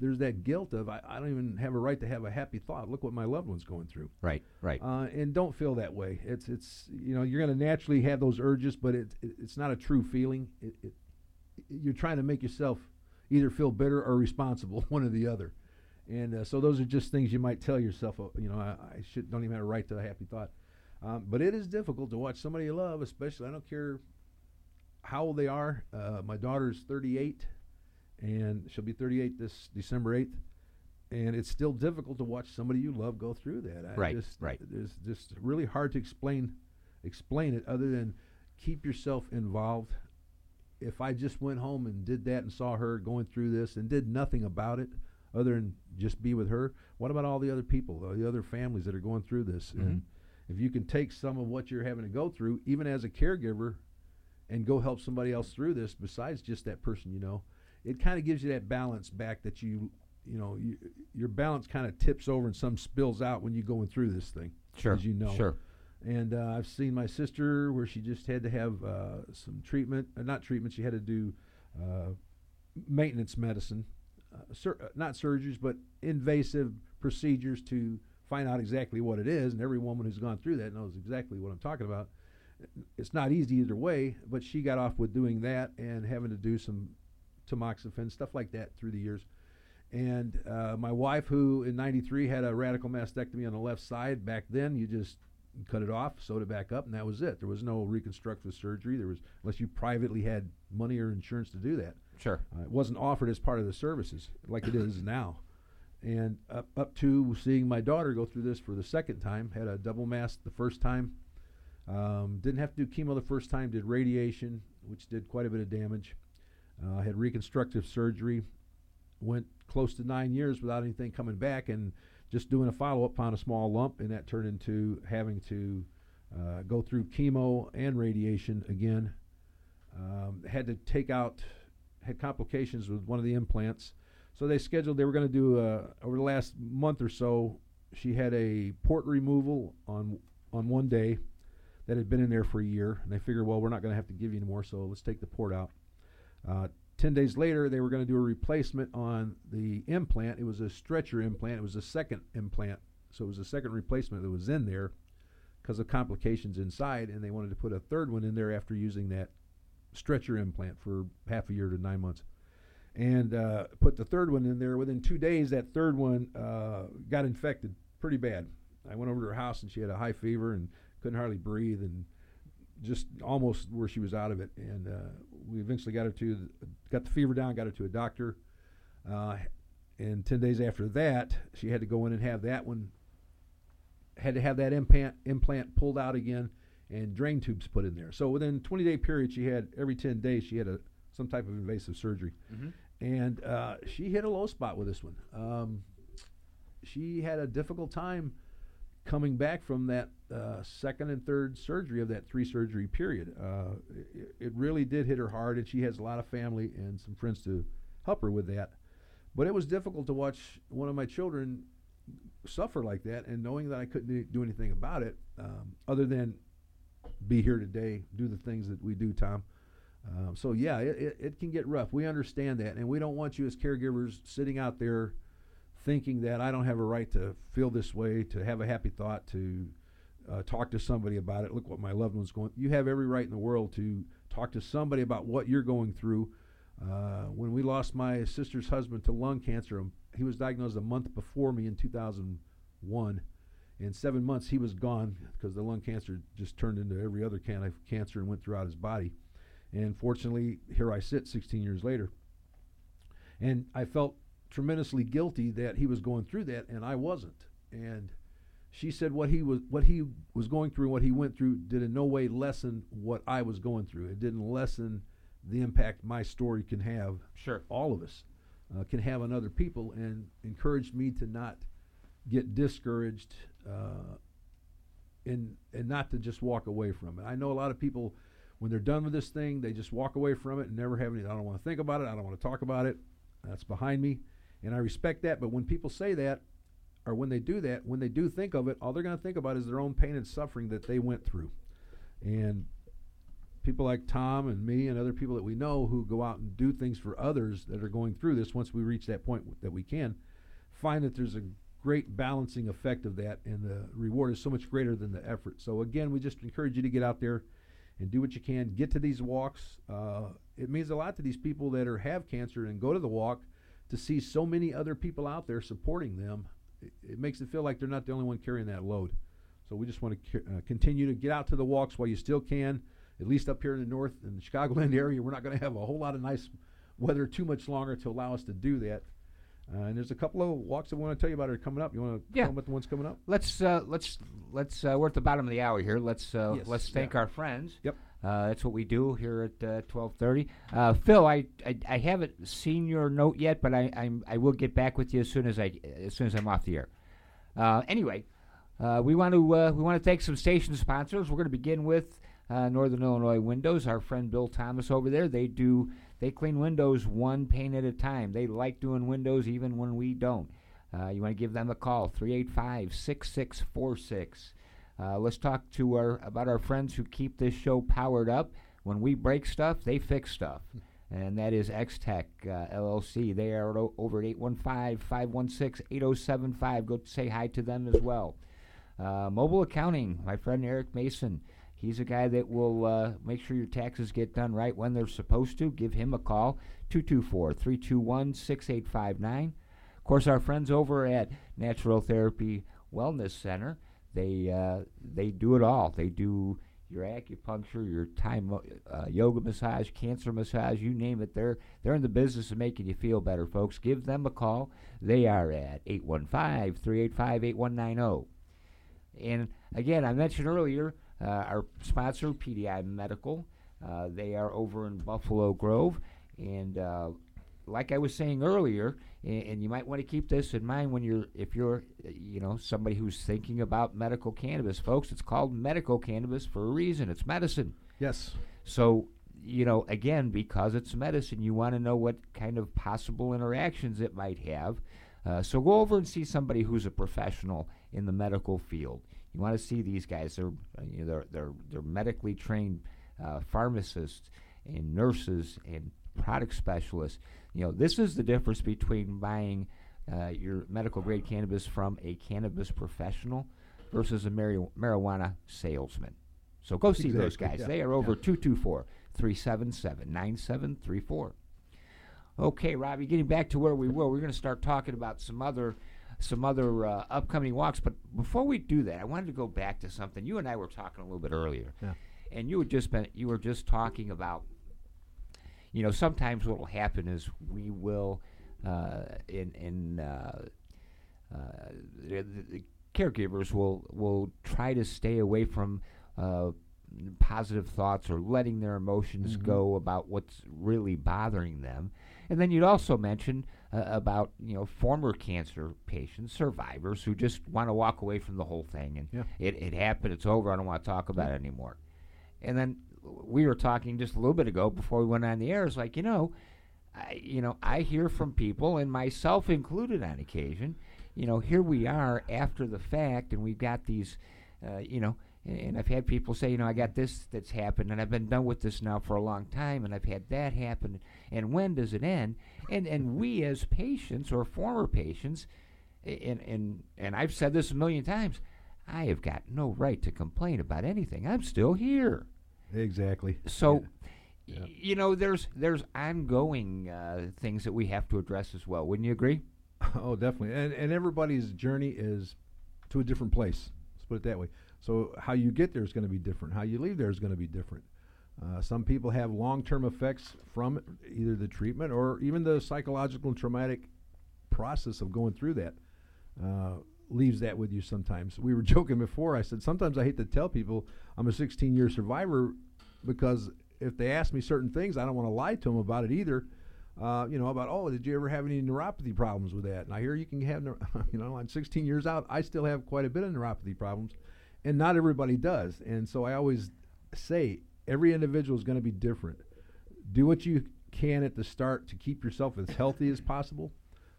there's that guilt of I, I don't even have a right to have a happy thought look what my loved one's going through Right, right. uh, and don't feel that way. It's it's you know you're going to naturally have those urges, but it, it it's not a true feeling. It, it you're trying to make yourself either feel bitter or responsible, one or the other. And uh, so those are just things you might tell yourself. Uh, you know, I, I should don't even have a right to a happy thought. Um, but it is difficult to watch somebody you love, especially I don't care how old they are. Uh, my daughter's 38, and she'll be 38 this December 8th and it's still difficult to watch somebody you love go through that. I Right, just, right. It's just really hard to explain explain it other than keep yourself involved. If I just went home and did that and saw her going through this and did nothing about it other than just be with her, what about all the other people, the other families that are going through this? And if you can take some of what you're having to go through, even as a caregiver, and go help somebody else through this besides just that person you know, it kind of gives you that balance back that you you know you, your balance kind of tips over and some spills out when you're going through this thing sure. as you know Sure. and uh, i've seen my sister where she just had to have uh, some treatment uh, not treatment she had to do uh, maintenance medicine uh, sur- uh, not surgeries but invasive procedures to find out exactly what it is and every woman who's gone through that knows exactly what i'm talking about it's not easy either way but she got off with doing that and having to do some tamoxifen stuff like that through the years and uh, my wife, who in '93 had a radical mastectomy on the left side, back then you just cut it off, sewed it back up, and that was it. There was no reconstructive surgery. There was unless you privately had money or insurance to do that. Sure. Uh, it wasn't offered as part of the services like it is now. And up, up to seeing my daughter go through this for the second time, had a double mass the first time, um, didn't have to do chemo the first time, did radiation, which did quite a bit of damage. Uh, had reconstructive surgery, went close to nine years without anything coming back, and just doing a follow up on a small lump, and that turned into having to uh, go through chemo and radiation again. Um, had to take out, had complications with one of the implants, so they scheduled. They were going to do uh, over the last month or so. She had a port removal on on one day. that had been in there for a year, and they figured, well, we're not going to have to give you anymore, so let's take the port out. Uh, Ten days later, they were going to do a replacement on the implant. It was a stretcher implant. It was a second implant, so it was a second replacement that was in there because of complications inside, and they wanted to put a third one in there after using that stretcher implant for half a year to nine months. And uh, put the third one in there. Within two days, that third one uh, got infected pretty bad. I went over to her house, and she had a high fever and couldn't hardly breathe, and just almost where she was out of it. And uh, we eventually got her to got the fever down, got her to a doctor. Uh, and ten days after that, she had to go in and have that one. Had to have that implant implant pulled out again, and drain tubes put in there. So within 20 day period, she had every 10 days she had a some type of invasive surgery, Mhm. And uh, she hit a low spot with this one. Um, she had a difficult time coming back from that uh, second and third surgery of that three surgery period. Uh, it, it really did hit her hard, and she has a lot of family and some friends to help her with that. But it was difficult to watch one of my children suffer like that, and knowing that I couldn't do- anything about it, um, other than be here today, do the things that we do, Tom. Um, so yeah, it, it, it can get rough. We understand that, and we don't want you as caregivers sitting out there thinking that I don't have a right to feel this way, to have a happy thought, to uh, talk to somebody about it. Look what my loved one's going. You have every right in the world to talk to somebody about what you're going through. Uh, when we lost my sister's husband to lung cancer, um, he was diagnosed a month before me in 2001. In seven months, he was gone because the lung cancer just turned into every other kind of cancer and went throughout his body. And fortunately, here I sit 16 years later. And I felt tremendously guilty that he was going through that and I wasn't. And she said what he was what he was going through, what he went through, did in no way lessen what I was going through. It didn't lessen the impact my story can have. Sure. All of us uh, can have on other people, and encouraged me to not get discouraged uh, and and not to just walk away from it. I know a lot of people when they're done with this thing, they just walk away from it and never have any. I don't want to think about it. I don't want to talk about it. That's behind me, and I respect that. But when people say that, or when they do that, when they do think of it, all they're going to think about is their own pain and suffering that they went through, and people like Tom and me and other people that we know who go out and do things for others that are going through this. Once we reach that point that we can, find that there's a great balancing effect of that, and the reward is so much greater than the effort. So again, we just encourage you to get out there and do what you can. Get to these walks. Uh, it means a lot to these people that are have cancer and go to the walk to see so many other people out there supporting them. It, it makes it feel like they're not the only one carrying that load. So we just want to uh, continue to get out to the walks while you still can. At least up here in the north in the Chicagoland area, we're not going to have a whole lot of nice weather too much longer to allow us to do that. Uh, and there's a couple of walks I want to tell you about are coming up. You want to Yeah. tell about the ones coming up? Let's uh, let's let's uh, we're at the bottom of the hour here. Let's uh, Yes, let's thank yeah. our friends. Yep. Uh, that's what we do here at uh, twelve thirty. Uh, Phil, I, I I haven't seen your note yet, but I I'm, I will get back with you as soon as I as soon as I'm off the air. Uh, anyway, uh, we want to uh, we want to thank some station sponsors. We're going to begin with uh, Northern Illinois Windows. Our friend Bill Thomas over there. They do they clean windows one pane at a time. They like doing windows even when we don't. Uh, you want to give them a call 385 6646. Uh, let's talk to our about our friends who keep this show powered up. When we break stuff, they fix stuff. And that is X Tech uh, LLC. They are o- over at 815 516 8075. Go say hi to them as well. Uh, mobile accounting, my friend Eric Mason. He's a guy that will uh, make sure your taxes get done right when they're supposed to. Give him a call 224 321 6859. Of course, our friends over at Natural Therapy Wellness Center, they uh, they do it all. They do your acupuncture, your Thai mo- uh, yoga massage, cancer massage, you name it. They're they're in the business of making you feel better, folks. Give them a call. They are at 815-385-8190. And again, I mentioned earlier uh, our sponsor, PDI Medical. Uh, they are over in Buffalo Grove, and uh, like I was saying earlier, and, and you might want to keep this in mind when you're, if you're, you know, somebody who's thinking about medical cannabis, folks. It's called medical cannabis for a reason. It's medicine. Yes. So, you know, again, because it's medicine, you want to know what kind of possible interactions it might have. Uh, so go over and see somebody who's a professional in the medical field. You want to see these guys. They're, you know, they're, they're, they're medically trained uh, pharmacists and nurses and product specialists. You know, this is the difference between buying uh, your medical grade cannabis from a cannabis professional versus a mari- marijuana salesman. So go see those guys. yeah, They are over yeah. 224 377 9734. Okay, Robbie, getting back to where we were, we're going to start talking about some other some other uh, upcoming walks. But before we do that, I wanted to go back to something you and I were talking a little bit earlier, Yeah. and you had just been you were just talking about. You know, sometimes what will happen is we will, uh, in in uh, uh, the, the caregivers will will try to stay away from uh, positive thoughts or letting their emotions go about what's really bothering them. And then you'd also mention uh, about you know former cancer patients, survivors who just want to walk away from the whole thing and Yeah. it, it happened, it's over, I don't want to talk about it anymore. And then we were talking just a little bit ago before we went on the air. It's like you know, I, you know, I hear from people, and myself included on occasion. You know, here we are after the fact, and we've got these, uh, you know, and, and I've had people say, you know, I got this that's happened, and I've been done with this now for a long time, and I've had that happen, and when does it end? And and we as patients or former patients, and and and I've said this a million times, I have got no right to complain about anything. I'm still here. Exactly. So, Yeah. y- you know, there's there's ongoing uh, things that we have to address as well. Wouldn't you agree? Oh, definitely. And and everybody's journey is to a different place. Let's put it that way. So how you get there is going to be different. How you leave there is going to be different. Uh, some people have long-term effects from either the treatment or even the psychological and traumatic process of going through that. Uh, leaves that with you sometimes. We were joking before. I said sometimes I hate to tell people I'm a 16-year survivor because if they ask me certain things, I don't want to lie to them about it either. Uh, you know about oh, did you ever have any neuropathy problems with that? And I hear you can have, you know, I'm 16 years out. I still have quite a bit of neuropathy problems, and not everybody does. And so I always say every individual is going to be different. Do what you can at the start to keep yourself as healthy as possible.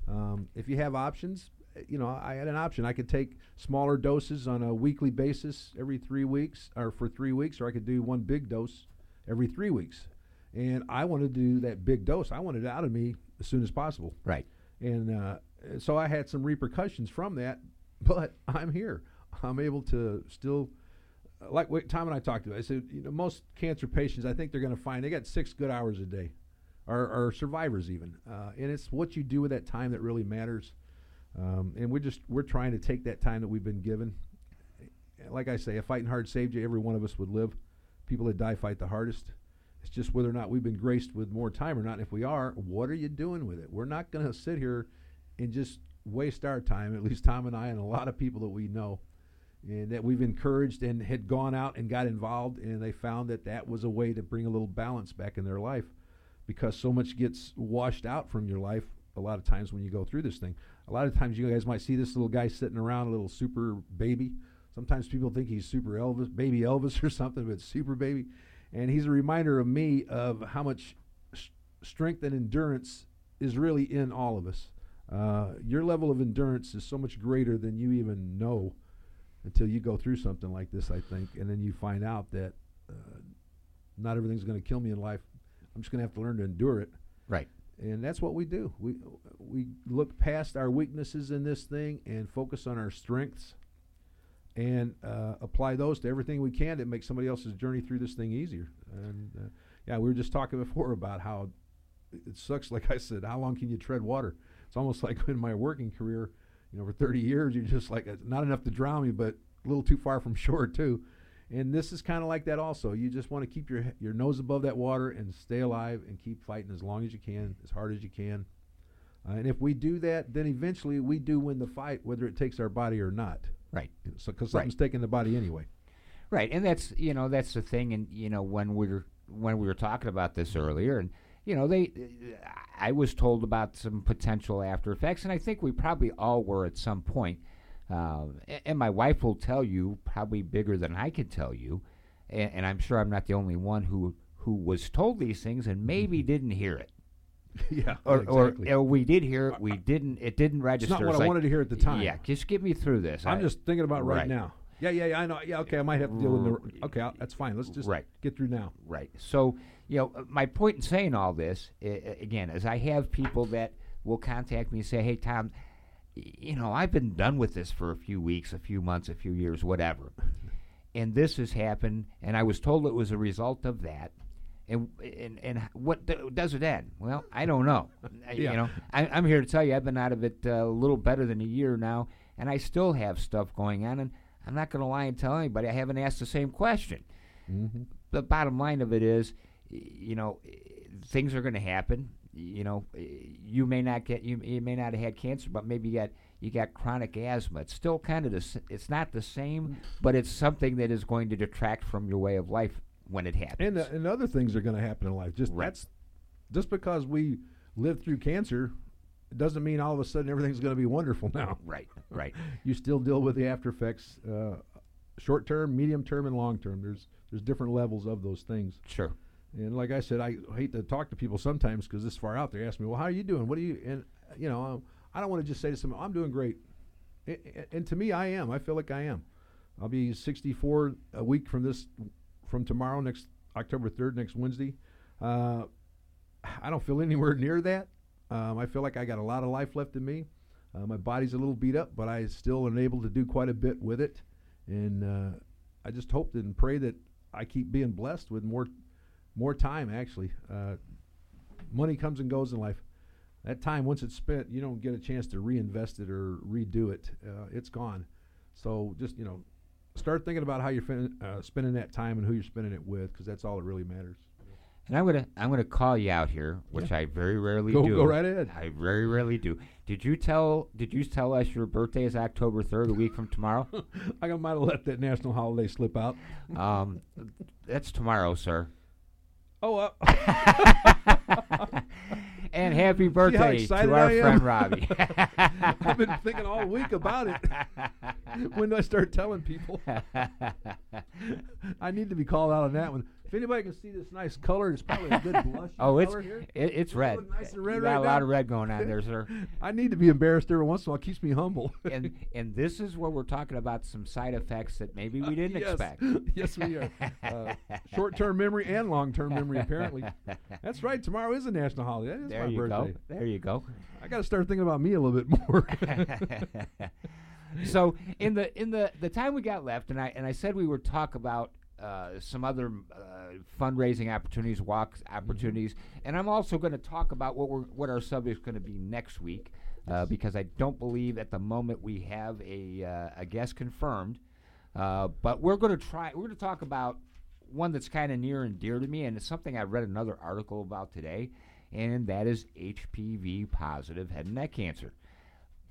Um, if you have options, you know, I had an option. I could take smaller doses on a weekly basis every three weeks, or for three weeks, or I could do one big dose every three weeks. And I wanted to do that big dose. I wanted it out of me as soon as possible. Right. And uh, so I had some repercussions from that, but I'm here. I'm able to still, like what Tom and I talked about. I said, you know, most cancer patients, I think they're going to find they got six good hours a day, or, or survivors even. Uh, and it's what you do with that time that really matters. Um, and we're just we're trying to take that time that we've been given. Like I say, if fighting hard saved you, every one of us would live. People that die fight the hardest. It's just whether or not we've been graced with more time or not. And if we are, what are you doing with it? We're not going to sit here and just waste our time. At least Tom and I, and a lot of people that we know, and that we've encouraged and had gone out and got involved, and they found that that was a way to bring a little balance back in their life, because so much gets washed out from your life a lot of times when you go through this thing. A lot of times you guys might see this little guy sitting around, a little super baby. Sometimes people think he's super Elvis, baby Elvis or something, but super baby. And he's a reminder of me of how much s- strength and endurance is really in all of us. Uh, your level of endurance is so much greater than you even know until you go through something like this, I think. And then you find out that uh, not everything's going to kill me in life. I'm just going to have to learn to endure it Right. and that's what we do. We we look past our weaknesses in this thing and focus on our strengths, and uh, apply those to everything we can to make somebody else's journey through this thing easier. And uh, yeah, we were just talking before about how it sucks. Like I said, how long can you tread water? It's almost like in my working career, you know, for 30 years, you're just like it's not enough to drown me, but a little too far from shore too. And this is kind of like that also. You just want to keep your your nose above that water and stay alive and keep fighting as long as you can, as hard as you can. Uh, and if we do that, then eventually we do win the fight, whether it takes our body or not. Right. So, because Right. something's taking the body anyway. Right, and that's you know that's the thing, and you know when we were when we were talking about this earlier, and you know they, I was told about some potential after effects, and I think we probably all were at some point. Um, a- and my wife will tell you probably bigger than I could tell you, and, and I'm sure I'm not the only one who who was told these things and maybe didn't hear it. yeah, or, exactly. or, or we did hear it, we didn't. It didn't register. not what It's I like, wanted to hear at the time. Yeah, just get me through this. I'm I- just thinking about right, right. now. Yeah, yeah, yeah. I know. Yeah, okay. I might have to deal with the. Okay, I'll, that's fine. Let's just Right. get through now. Right. So, you know, uh, my point in saying all this, uh, again, is I have people that will contact me and say, hey, Tom, y- you know, I've been done with this for a few weeks, a few months, a few years, whatever. and this has happened, and I was told it was a result of that. And, and and what d- does it end? Well, I don't know. I- Yeah. You know, I, I'm here to tell you I've been out of it uh, a little better than a year now, and I still have stuff going on. And I'm not going to lie and tell anybody I haven't asked the same question Mm-hmm. the bottom line of it is, you know, eh, things are going to happen. You know, eh, you may not get you, you may not have had cancer, but maybe you got you got chronic asthma. It's still kind of the it's not the same, but it's something that is going to detract from your way of life when it happens. And uh, and other things are going to happen in life. Just Right. that's just because we lived through cancer, it doesn't mean all of a sudden everything's going to be wonderful now. right, right. You still deal with the after effects, uh, short term, medium term, and long term. There's there's different levels of those things. Sure. And like I said, I hate to talk to people sometimes because this far out, they ask me, "Well, how are you doing? What are you?" And you know, um, I don't want to just say to someone, "I'm doing great," I- I- and to me, I am. I feel like I am. I'll be 64 a week from this, from tomorrow, next October 3rd, next Wednesday. Uh, I don't feel anywhere near that. Um, I feel like I got a lot of life left in me. Uh, my body's a little beat up, but I still am able to do quite a bit with it. And uh, I just hope and pray that I keep being blessed with more more time actually. Uh, money comes and goes in life. That time once it's spent you don't get a chance to reinvest it or redo it. Uh, it's gone. So just you know start thinking about how you're fin- uh, spending that time and who you're spending it with because that's all that really matters And I'm gonna I'm gonna call you out here, which I very rarely Go- do. go right ahead. I very rarely do. Did you tell Did you tell us your birthday is October third, a week from tomorrow? i might have let that national holiday slip out um, that's tomorrow, sir. oh uh, and happy birthday to our friend Robbie. i've been thinking all week about it when do i start telling people i need to be called out on that one anybody can see this nice color it's probably a good blush oh, it's it, it's red. nice and red you got right a lot of red going on there, sir. I need to be embarrassed every once in a while. It keeps me humble. and and this is where we're talking about some side effects that maybe we didn't yes. expect. yes, we are. Uh, short-term memory and long-term memory, apparently. That's right. Tomorrow is a national holiday. That is there my you birthday. go. There you go. I got to start thinking about me a little bit more. so in the in the the time we got left, and I and I said we would talk about uh, some other uh, fundraising opportunities, walks opportunities, and I'm also going to talk about what we're what our subject is going to be next week, uh, because I don't believe at the moment we have a uh, a guest confirmed, uh, but we're going to try. We're going to talk about one that's kind of near and dear to me, and it's something I read another article about today, and that is HPV positive head and neck cancer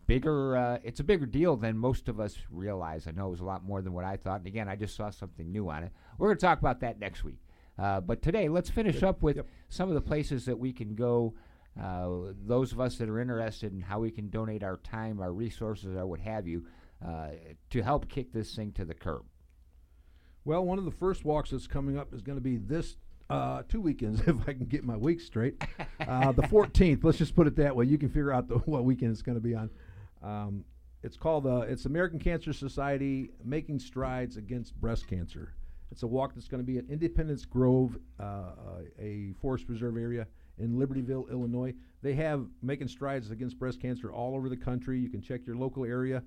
bigger uh, it's a bigger deal than most of us realize i know it was a lot more than what i thought and again i just saw something new on it we're going to talk about that next week uh, but today let's finish up with Yep. some of the places that we can go uh, those of us that are interested in how we can donate our time our resources or what have you uh, to help kick this thing to the curb well, one of the first walks that's coming up is going to be this uh, two weekends, if I can get my weeks straight. Uh, the 14th. Let's just put it that way. You can figure out the, what weekend it's going to be on. Um, it's called uh, it's American Cancer Society Making Strides Against Breast Cancer. It's a walk that's going to be at Independence Grove, uh, a forest preserve area in Libertyville, Illinois. They have making strides against breast cancer all over the country. You can check your local area,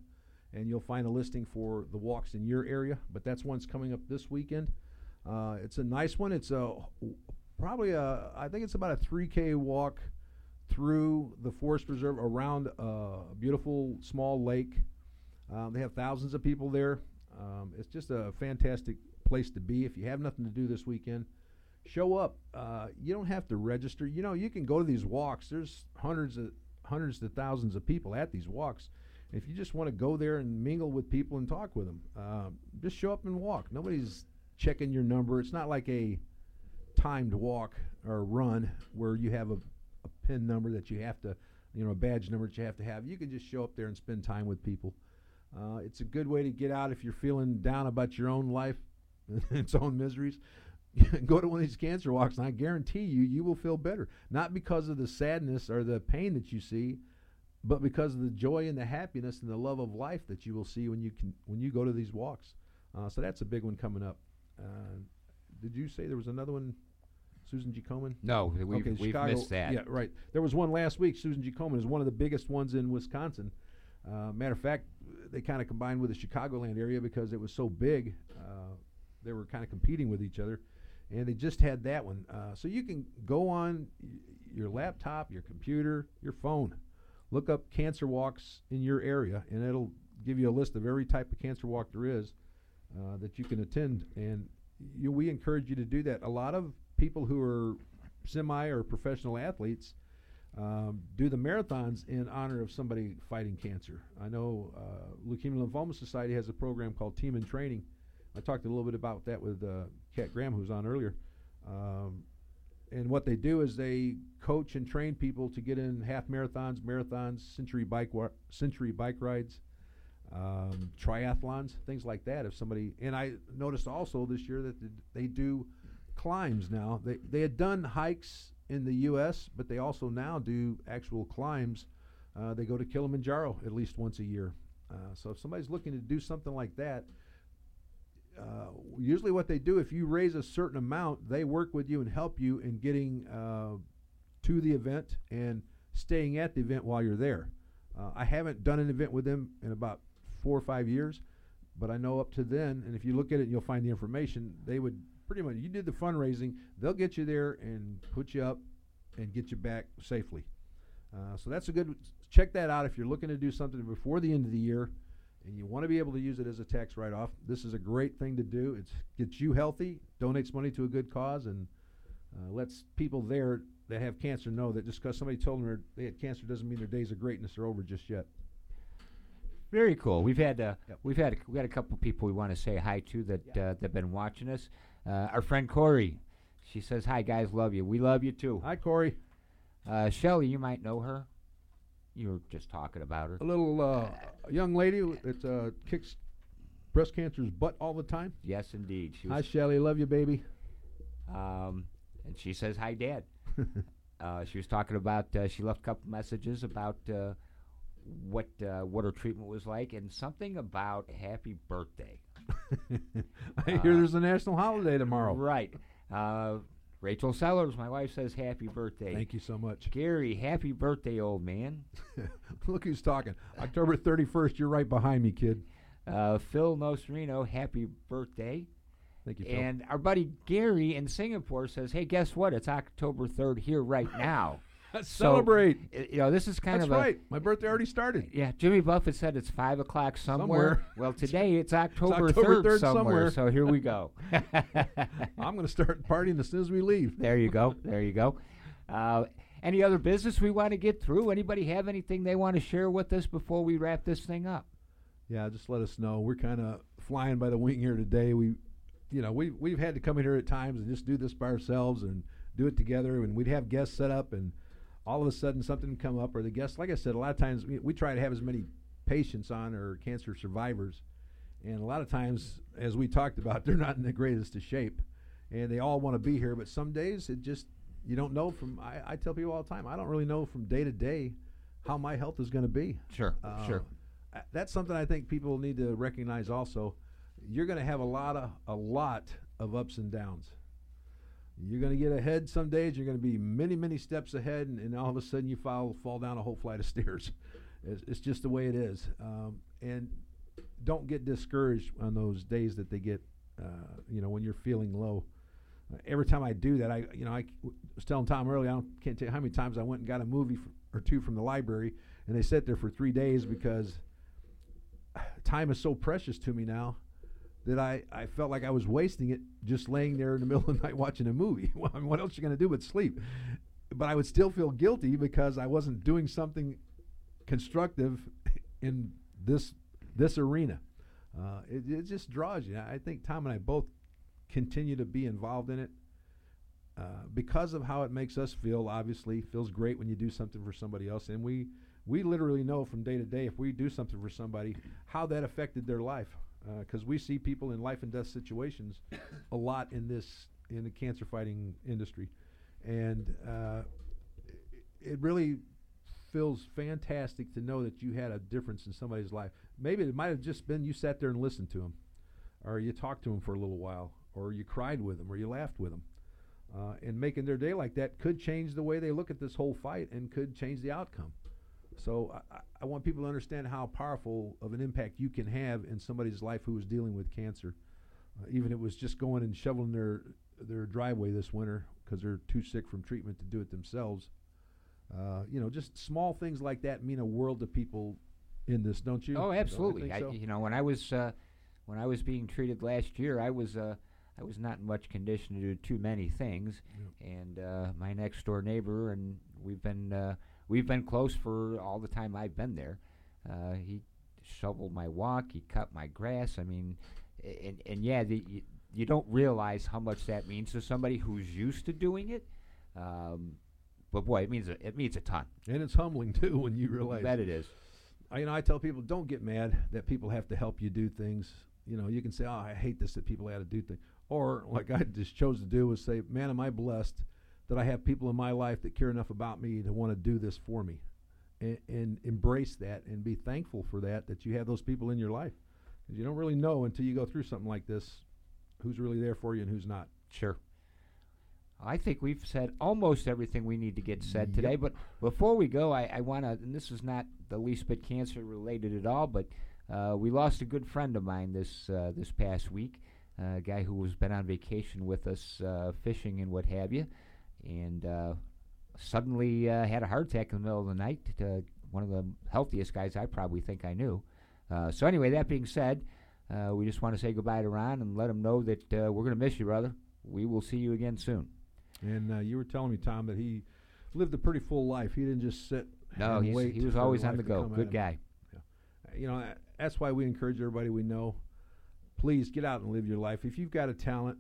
and you'll find a listing for the walks in your area. But that's one's coming up this weekend. Uh, it's a nice one. It's a probably a I think it's about a 3K walk through the forest preserve around a beautiful small lake. Um, they have thousands of people there. Um, it's just a fantastic place to be. If you have nothing to do this weekend, show up. Uh, you don't have to register. You know, you can go to these walks. There's hundreds of hundreds to thousands of people at these walks. If you just want to go there and mingle with people and talk with them, uh, just show up and walk. Nobody's checking your number. It's not like a timed walk or run where you have a, a pin number that you have to, you know, a badge number that you have to have. You can just show up there and spend time with people. Uh, it's a good way to get out if you're feeling down about your own life, its own miseries. go to one of these cancer walks, and I guarantee you, you will feel better. Not because of the sadness or the pain that you see, but because of the joy and the happiness and the love of life that you will see when you can when you go to these walks. Uh, so that's a big one coming up. Uh, did you say there was another one, Susan G. Komen? No, we've, okay, we've Chicago, missed that. Yeah, right. There was one last week. Susan G. Komen is one of the biggest ones in Wisconsin. Uh, matter of fact, they kind of combined with the Chicagoland area because it was so big. Uh, they were kind of competing with each other, and they just had that one. Uh, so you can go on y- your laptop, your computer, your phone, look up cancer walks in your area, and it'll give you a list of every type of cancer walk there is uh, that you can attend. And you, we encourage you to do that. A lot of people who are semi or professional athletes um, do the marathons in honor of somebody fighting cancer. I know uh, Leukemia Lymphoma Society has a program called Team in Training. I talked a little bit about that with uh, Kat Graham, who was on earlier. Um, and what they do is they coach and train people to get in half marathons, marathons, century bike wa- century bike rides, um, triathlons, things like that. If somebody and I noticed also this year that they do climbs now. They they had done hikes in the U.S., but they also now do actual climbs. Uh, they go to Kilimanjaro at least once a year. Uh, so if somebody's looking to do something like that, uh, usually what they do if you raise a certain amount, they work with you and help you in getting uh, to the event and staying at the event while you're there. Uh, I haven't done an event with them in about four or five years, but I know up to then, and if you look at it, you'll find the information. They would pretty much you did the fundraising, they'll get you there and put you up and get you back safely. Uh, so that's a good check that out if you're looking to do something before the end of the year and you want to be able to use it as a tax write-off. This is a great thing to do. It gets you healthy, donates money to a good cause, and uh, lets people there that have cancer know that just because somebody told them they had cancer doesn't mean their days of greatness are over just yet. Very cool. We've had uh, Yep. we've had we got a couple people we want to say hi to that uh, that've been watching us. Uh, our friend Corey, she says hi guys, love you. We love you too. Hi, Corey. Uh, Shelly, you might know her. You were just talking about her. A little uh, young lady that uh, kicks breast cancer's butt all the time. Yes, indeed. She Hi, Shelly. Love you, baby. um, and she says hi, Dad. uh, she was talking about. Uh, she left a couple messages about uh, what uh, what her treatment was like, and something about happy birthday. I hear there's a national holiday tomorrow. Right. Uh, Rachel Sellers, my wife says happy birthday. Thank you so much. Gary, happy birthday, old man. Look who's talking. October 31st, you're right behind me, kid. Uh, Phil Nostrino, happy birthday. Thank you, Phil. And our buddy Gary in Singapore says, "Hey, guess what? It's October third here right now. Let's So, celebrate. You know, this is kind That's of a right. My birthday already started. yeah. Jimmy Buffett said it's five o'clock somewhere. Somewhere. Well, today it's October 3rd somewhere, somewhere. So here we go. I'm going to start partying as soon as we leave. there you go. There you go. Uh, any other business we want to get through? Anybody have anything they want to share with us before we wrap this thing up? Yeah, just let us know. We're kind of flying by the wing here today. We, you know, we we've had to come in here at times and just do this by ourselves and do it together. And we'd have guests set up, and all of a sudden something come up, or the guests. Like I said, a lot of times we, we try to have as many patients on or cancer survivors, and a lot of times, as we talked about, they're not in the greatest of shape, and they all want to be here. But some days it just you don't know from. I, I tell people all the time, I don't really know from day to day how my health is going to be. Sure, Uh, sure. That's something I think people need to recognize. Also, you're going to have a lot of a lot of ups and downs. You're going to get ahead some days. You're going to be many many steps ahead, and, and all of a sudden you fall fall down a whole flight of stairs. It's, it's just the way it is. Um, and don't get discouraged on those days that they get. Uh, you know when you're feeling low. Uh, every time I do that, I you know I was telling Tom earlier. I don't, can't tell you how many times I went and got a movie or two from the library, and they sat there for three days because time is so precious to me now that I, I felt like I was wasting it just laying there in the middle of the night watching a movie. Well, I mean, what else are you going to do but sleep? But I would still feel guilty because I wasn't doing something constructive in this this arena. Uh, it, it just draws you. I think Tom and I both continue to be involved in it uh, because of how it makes us feel. Obviously, feels great when you do something for somebody else, and we we literally know from day to day if we do something for somebody how that affected their life because uh, we see people in life and death situations a lot in this in the cancer fighting industry, and uh, it really feels fantastic to know that you had a difference in somebody's life. Maybe it might have just been you sat there and listened to them, or you talked to them for a little while, or you cried with them, or you laughed with them. Uh, and making their day like that could change the way they look at this whole fight and could change the outcome. So I, I, want people to understand how powerful of an impact you can have in somebody's life who is dealing with cancer. Uh, even it was just going and shoveling their their driveway this winter because they're too sick from treatment to do it themselves. Uh, you know, just small things like that mean a world to people in this, don't you? Oh, absolutely. I, so? you know, when I was uh, when I was being treated last year, I was uh, I was not in much condition to do too many things, yep. and uh, my next door neighbor and we've been uh, we've been close for all the time I've been there. Uh, he shoveled my walk, he cut my grass. I mean, and, and yeah, the, you, you don't realize how much that means to somebody who's used to doing it. Um, but boy, it means a, it means a ton. And it's humbling too when you realize that it is. I, you know, I tell people don't get mad that people have to help you do things. You know, you can say, "Oh, I hate this that people had to do things," or like I just chose to do was say, "Man, am I blessed that I have people in my life that care enough about me to want to do this for me, and, and embrace that and be thankful for that that you have those people in your life. Because you don't really know until you go through something like this, who's really there for you and who's not. Sure. I think we've said almost everything we need to get said today. But before we go, I, I want to, and this is not the least bit cancer related at all, but uh, we lost a good friend of mine this uh, this past week, uh, a guy who has been on vacation with us uh, fishing and what have you and uh, suddenly uh, had a heart attack in the middle of the night. To one of the healthiest guys I probably think I knew. Uh, so anyway, that being said, uh, we just want to say goodbye to Ron and let him know that we're going to miss you, brother. We will see you again soon. And you were telling me, Tom, that he lived a pretty full life. He didn't just sit. No, he was always on the go. Good guy. Yeah. You know, that's why we encourage everybody we know. Please get out and live your life. If you've got a talent,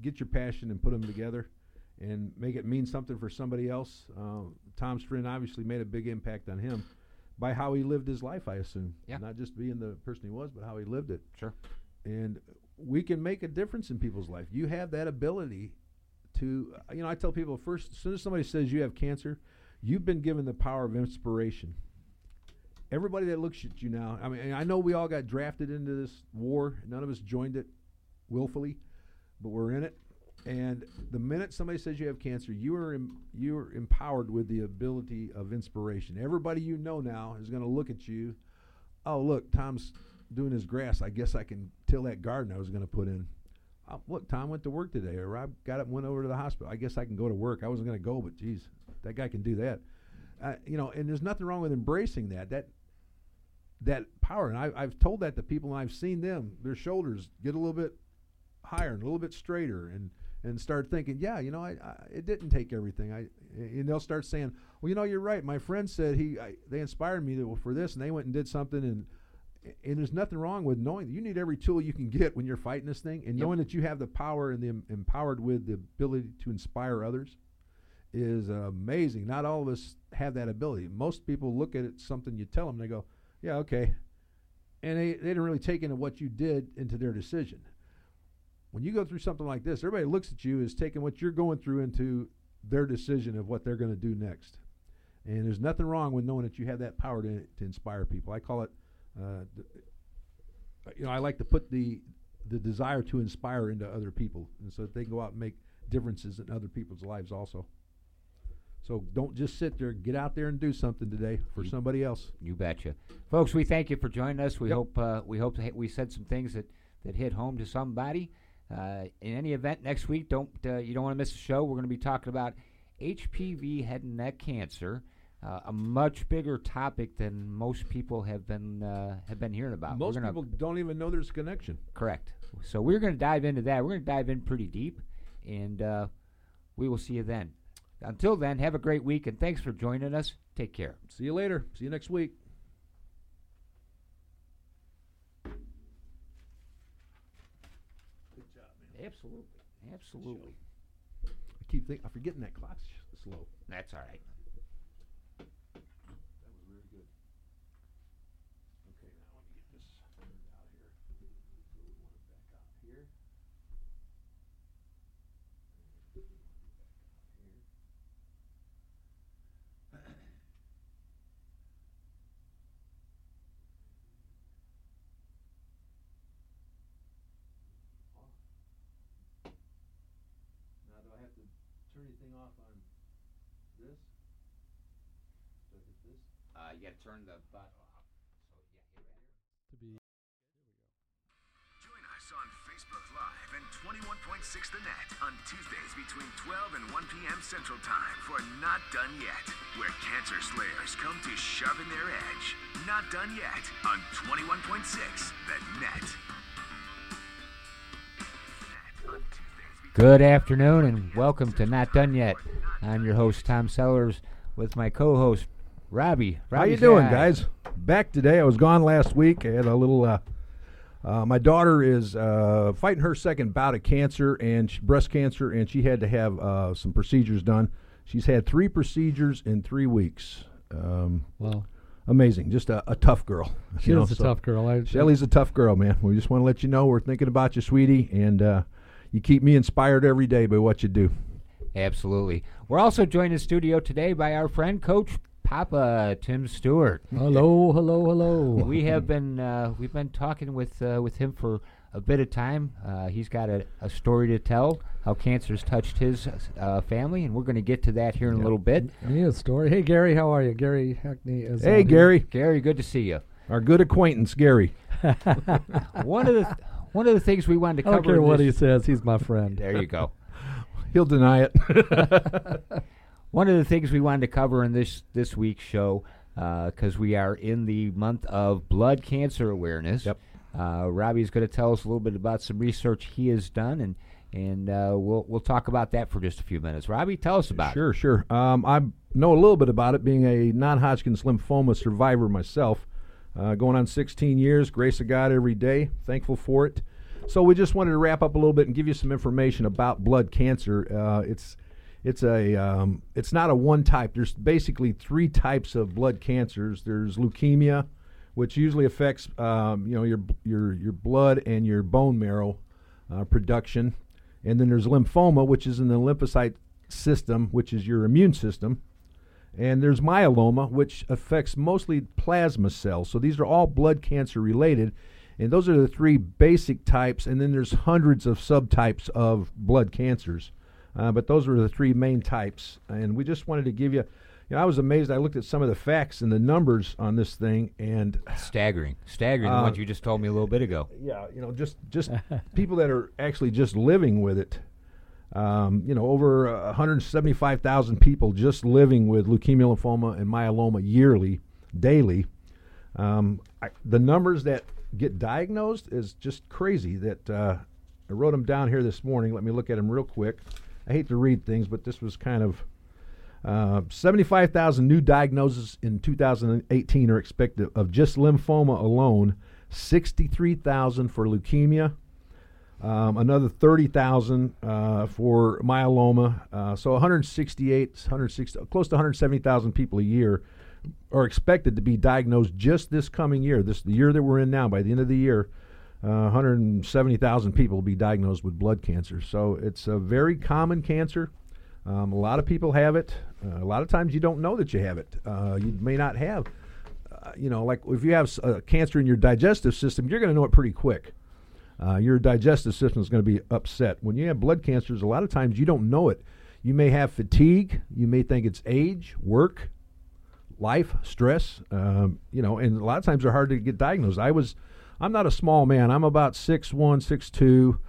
get your passion and put them together and make it mean something for somebody else. Uh, Tom Strin obviously made a big impact on him by how he lived his life, I assume. Yeah. Not just being the person he was, but how he lived it. Sure. And we can make a difference in people's life. You have that ability to, uh, you know, I tell people first, as soon as somebody says you have cancer, you've been given the power of inspiration. Everybody that looks at you now, I mean, I know we all got drafted into this war. None of us joined it willfully, but we're in it. And the minute somebody says you have cancer, you are em- you are empowered with the ability of inspiration. Everybody you know now is going to look at you. Oh, look, Tom's doing his grass. I guess I can till that garden I was going to put in. Oh, look, Tom went to work today, or I got up and went over to the hospital. I guess I can go to work. I wasn't going to go, but geez, that guy can do that. Uh, you know, and there's nothing wrong with embracing that. That that power, and I, I've told that to people, and I've seen them. Their shoulders get a little bit higher and a little bit straighter, and and start thinking, yeah, you know, I, I, it didn't take everything. I and they'll start saying, well, you know, you're right. My friend said he I, they inspired me for this, and they went and did something and. And there's nothing wrong with knowing that you need every tool you can get when you're fighting this thing, and yep. knowing that you have the power and the em- empowered with the ability to inspire others is amazing. Not all of us have that ability. Most people look at it, something you tell them, they go, "Yeah, okay," and they, they didn't really take into what you did into their decision when you go through something like this, everybody looks at you as taking what you're going through into their decision of what they're going to do next. And there's nothing wrong with knowing that you have that power to, to inspire people. I call it, uh, you know, I like to put the the desire to inspire into other people, and so that they go out and make differences in other people's lives also. So don't just sit there. Get out there and do something today for you, somebody else. You betcha, folks. We thank you for joining us. We yep. hope uh, we hope we said some things that that hit home to somebody. Uh, in any event, next week, don't uh, you don't want to miss the show. We're going to be talking about HPV head and neck cancer, uh, a much bigger topic than most people have been uh, have been hearing about. Most gonna, people don't even know there's a connection. Correct. So we're going to dive into that. We're going to dive in pretty deep, and uh, we will see you then. Until then, have a great week, and thanks for joining us. Take care. See you later. See you next week. absolutely, absolutely. I keep thinking, I'm forgetting that clock's slow. That's all right. Turn anything off on this? So hit this? Uh, you got to turn the button off. So yeah, hit right here. to be Join us on Facebook Live and 21.6 The Net on Tuesdays between 12 and 1 p.m. Central Time for Not Done Yet, where cancer slayers come to sharpen their edge. Not Done Yet on 21.6 The Net. Net Good afternoon and welcome to Not Done Yet. I'm your host Tom Sellers with my co-host Robbie. How you doing, guy. guys? Back today. I was gone last week. I had a little. Uh, uh, my daughter is uh, fighting her second bout of cancer and sh- breast cancer, and she had to have uh, some procedures done. She's had three procedures in three weeks. Um, well. amazing, just a, a tough girl. She you know, is a so- tough girl. I, Shelly's a tough girl, man. We just want to let you know we're thinking about you, sweetie, and uh, you keep me inspired every day by what you do. Absolutely. We're also joined in studio today by our friend Coach Papa Tim Stewart. hello, hello, hello. we have been uh, we've been talking with uh, with him for a bit of time. Uh, he's got a, a story to tell how cancer's touched his uh, family, and we're going to get to that here in a little bit. A story. Hey, Gary, how are you? Gary Hackney is. Hey, out here. Gary, Gary, good to see you. our good acquaintance, Gary. One of the th- one of the things we wanted to cover. I cover. don't care in what this- he says. He's my friend. There you go. He'll deny it. One of the things we wanted to cover in this this week's show, because we are in the month of blood cancer awareness. Yep. Uh, Robbie's going to tell us a little bit about some research he has done, and and uh, we'll we'll talk about that for just a few minutes. Robbie, tell us about it. Sure, sure. Um, I know a little bit about it, being a non-Hodgkin's lymphoma survivor myself. Uh, going on 16 years, grace of God every day. Thankful for it. So we just wanted to wrap up a little bit and give you some information about blood cancer. Uh, it's it's a um, it's not a one type. There's basically three types of blood cancers. There's leukemia, which usually affects um, you know your your your blood and your bone marrow uh, production, and then there's lymphoma, which is in the lymphocyte system, which is your immune system. And there's myeloma, which affects mostly plasma cells. So these are all blood cancer related. And those are the three basic types. And then there's hundreds of subtypes of blood cancers. Uh, but those are the three main types. And we just wanted to give you, you know, I was amazed. I looked at some of the facts and the numbers on this thing. And Staggering, staggering. Uh, the ones you just told me a little bit ago. yeah, you know, just just people that are actually just living with it. Um, you know, over uh, 175,000 people just living with leukemia, lymphoma, and myeloma yearly, daily. Um, I, the numbers that get diagnosed is just crazy. That uh, I wrote them down here this morning. Let me look at them real quick. I hate to read things, but this was kind of uh, 75,000 new diagnoses in 2018 are expected of just lymphoma alone, 63,000 for leukemia, um, another 30,000 uh, for myeloma. Uh, so 168, 160, close to 170,000 people a year are expected to be diagnosed just this coming year, this the year that we're in now. By the end of the year, uh, 170,000 people will be diagnosed with blood cancer. So it's a very common cancer. Um, a lot of people have it. Uh, a lot of times you don't know that you have it. Uh, you may not have, uh, you know, like if you have cancer in your digestive system, you're going to know it pretty quick. Uh, your digestive system is going to be upset. When you have blood cancers, a lot of times you don't know it. You may have fatigue. You may think it's age, work, life, stress. Um, you know, and a lot of times they're hard to get diagnosed. I was, I'm not a small man. I'm about six one, six two.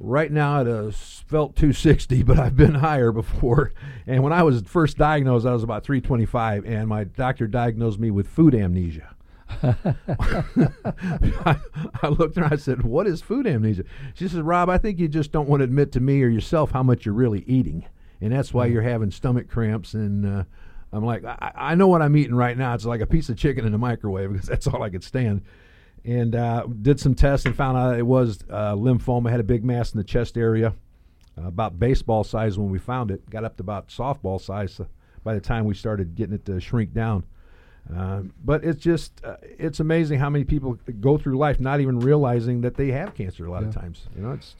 Right now at a felt 260, but I've been higher before. And when I was first diagnosed, I was about 325, and my doctor diagnosed me with food amnesia. I, I looked at her. I said, "What is food amnesia?" She said, "Rob, I think you just don't want to admit to me or yourself how much you're really eating, and that's why you're having stomach cramps." And uh, I'm like, I, "I know what I'm eating right now. It's like a piece of chicken in the microwave because that's all I could stand." And uh, did some tests and found out it was uh, lymphoma. Had a big mass in the chest area, uh, about baseball size when we found it. Got up to about softball size uh, by the time we started getting it to shrink down. Um, but it's just uh, it's amazing how many people go through life not even realizing that they have cancer a lot of times. You know, it's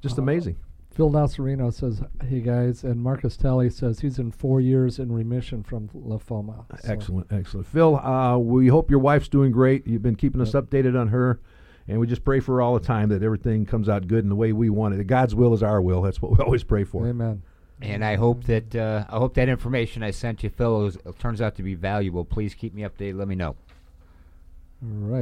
just Uh, amazing. Phil Nasarino says, "Hey guys," and Marcus Talley says he's in four years in remission from lymphoma. So- Excellent, excellent. Phil, uh, we hope your wife's doing great. You've been keeping us updated on her, and we just pray for her all the time that everything comes out good in the way we want it. God's will is our will. That's what we always pray for. Amen. And I hope that uh, I hope that information I sent you, Phil, turns out to be valuable. Please keep me updated. Let me know. All right.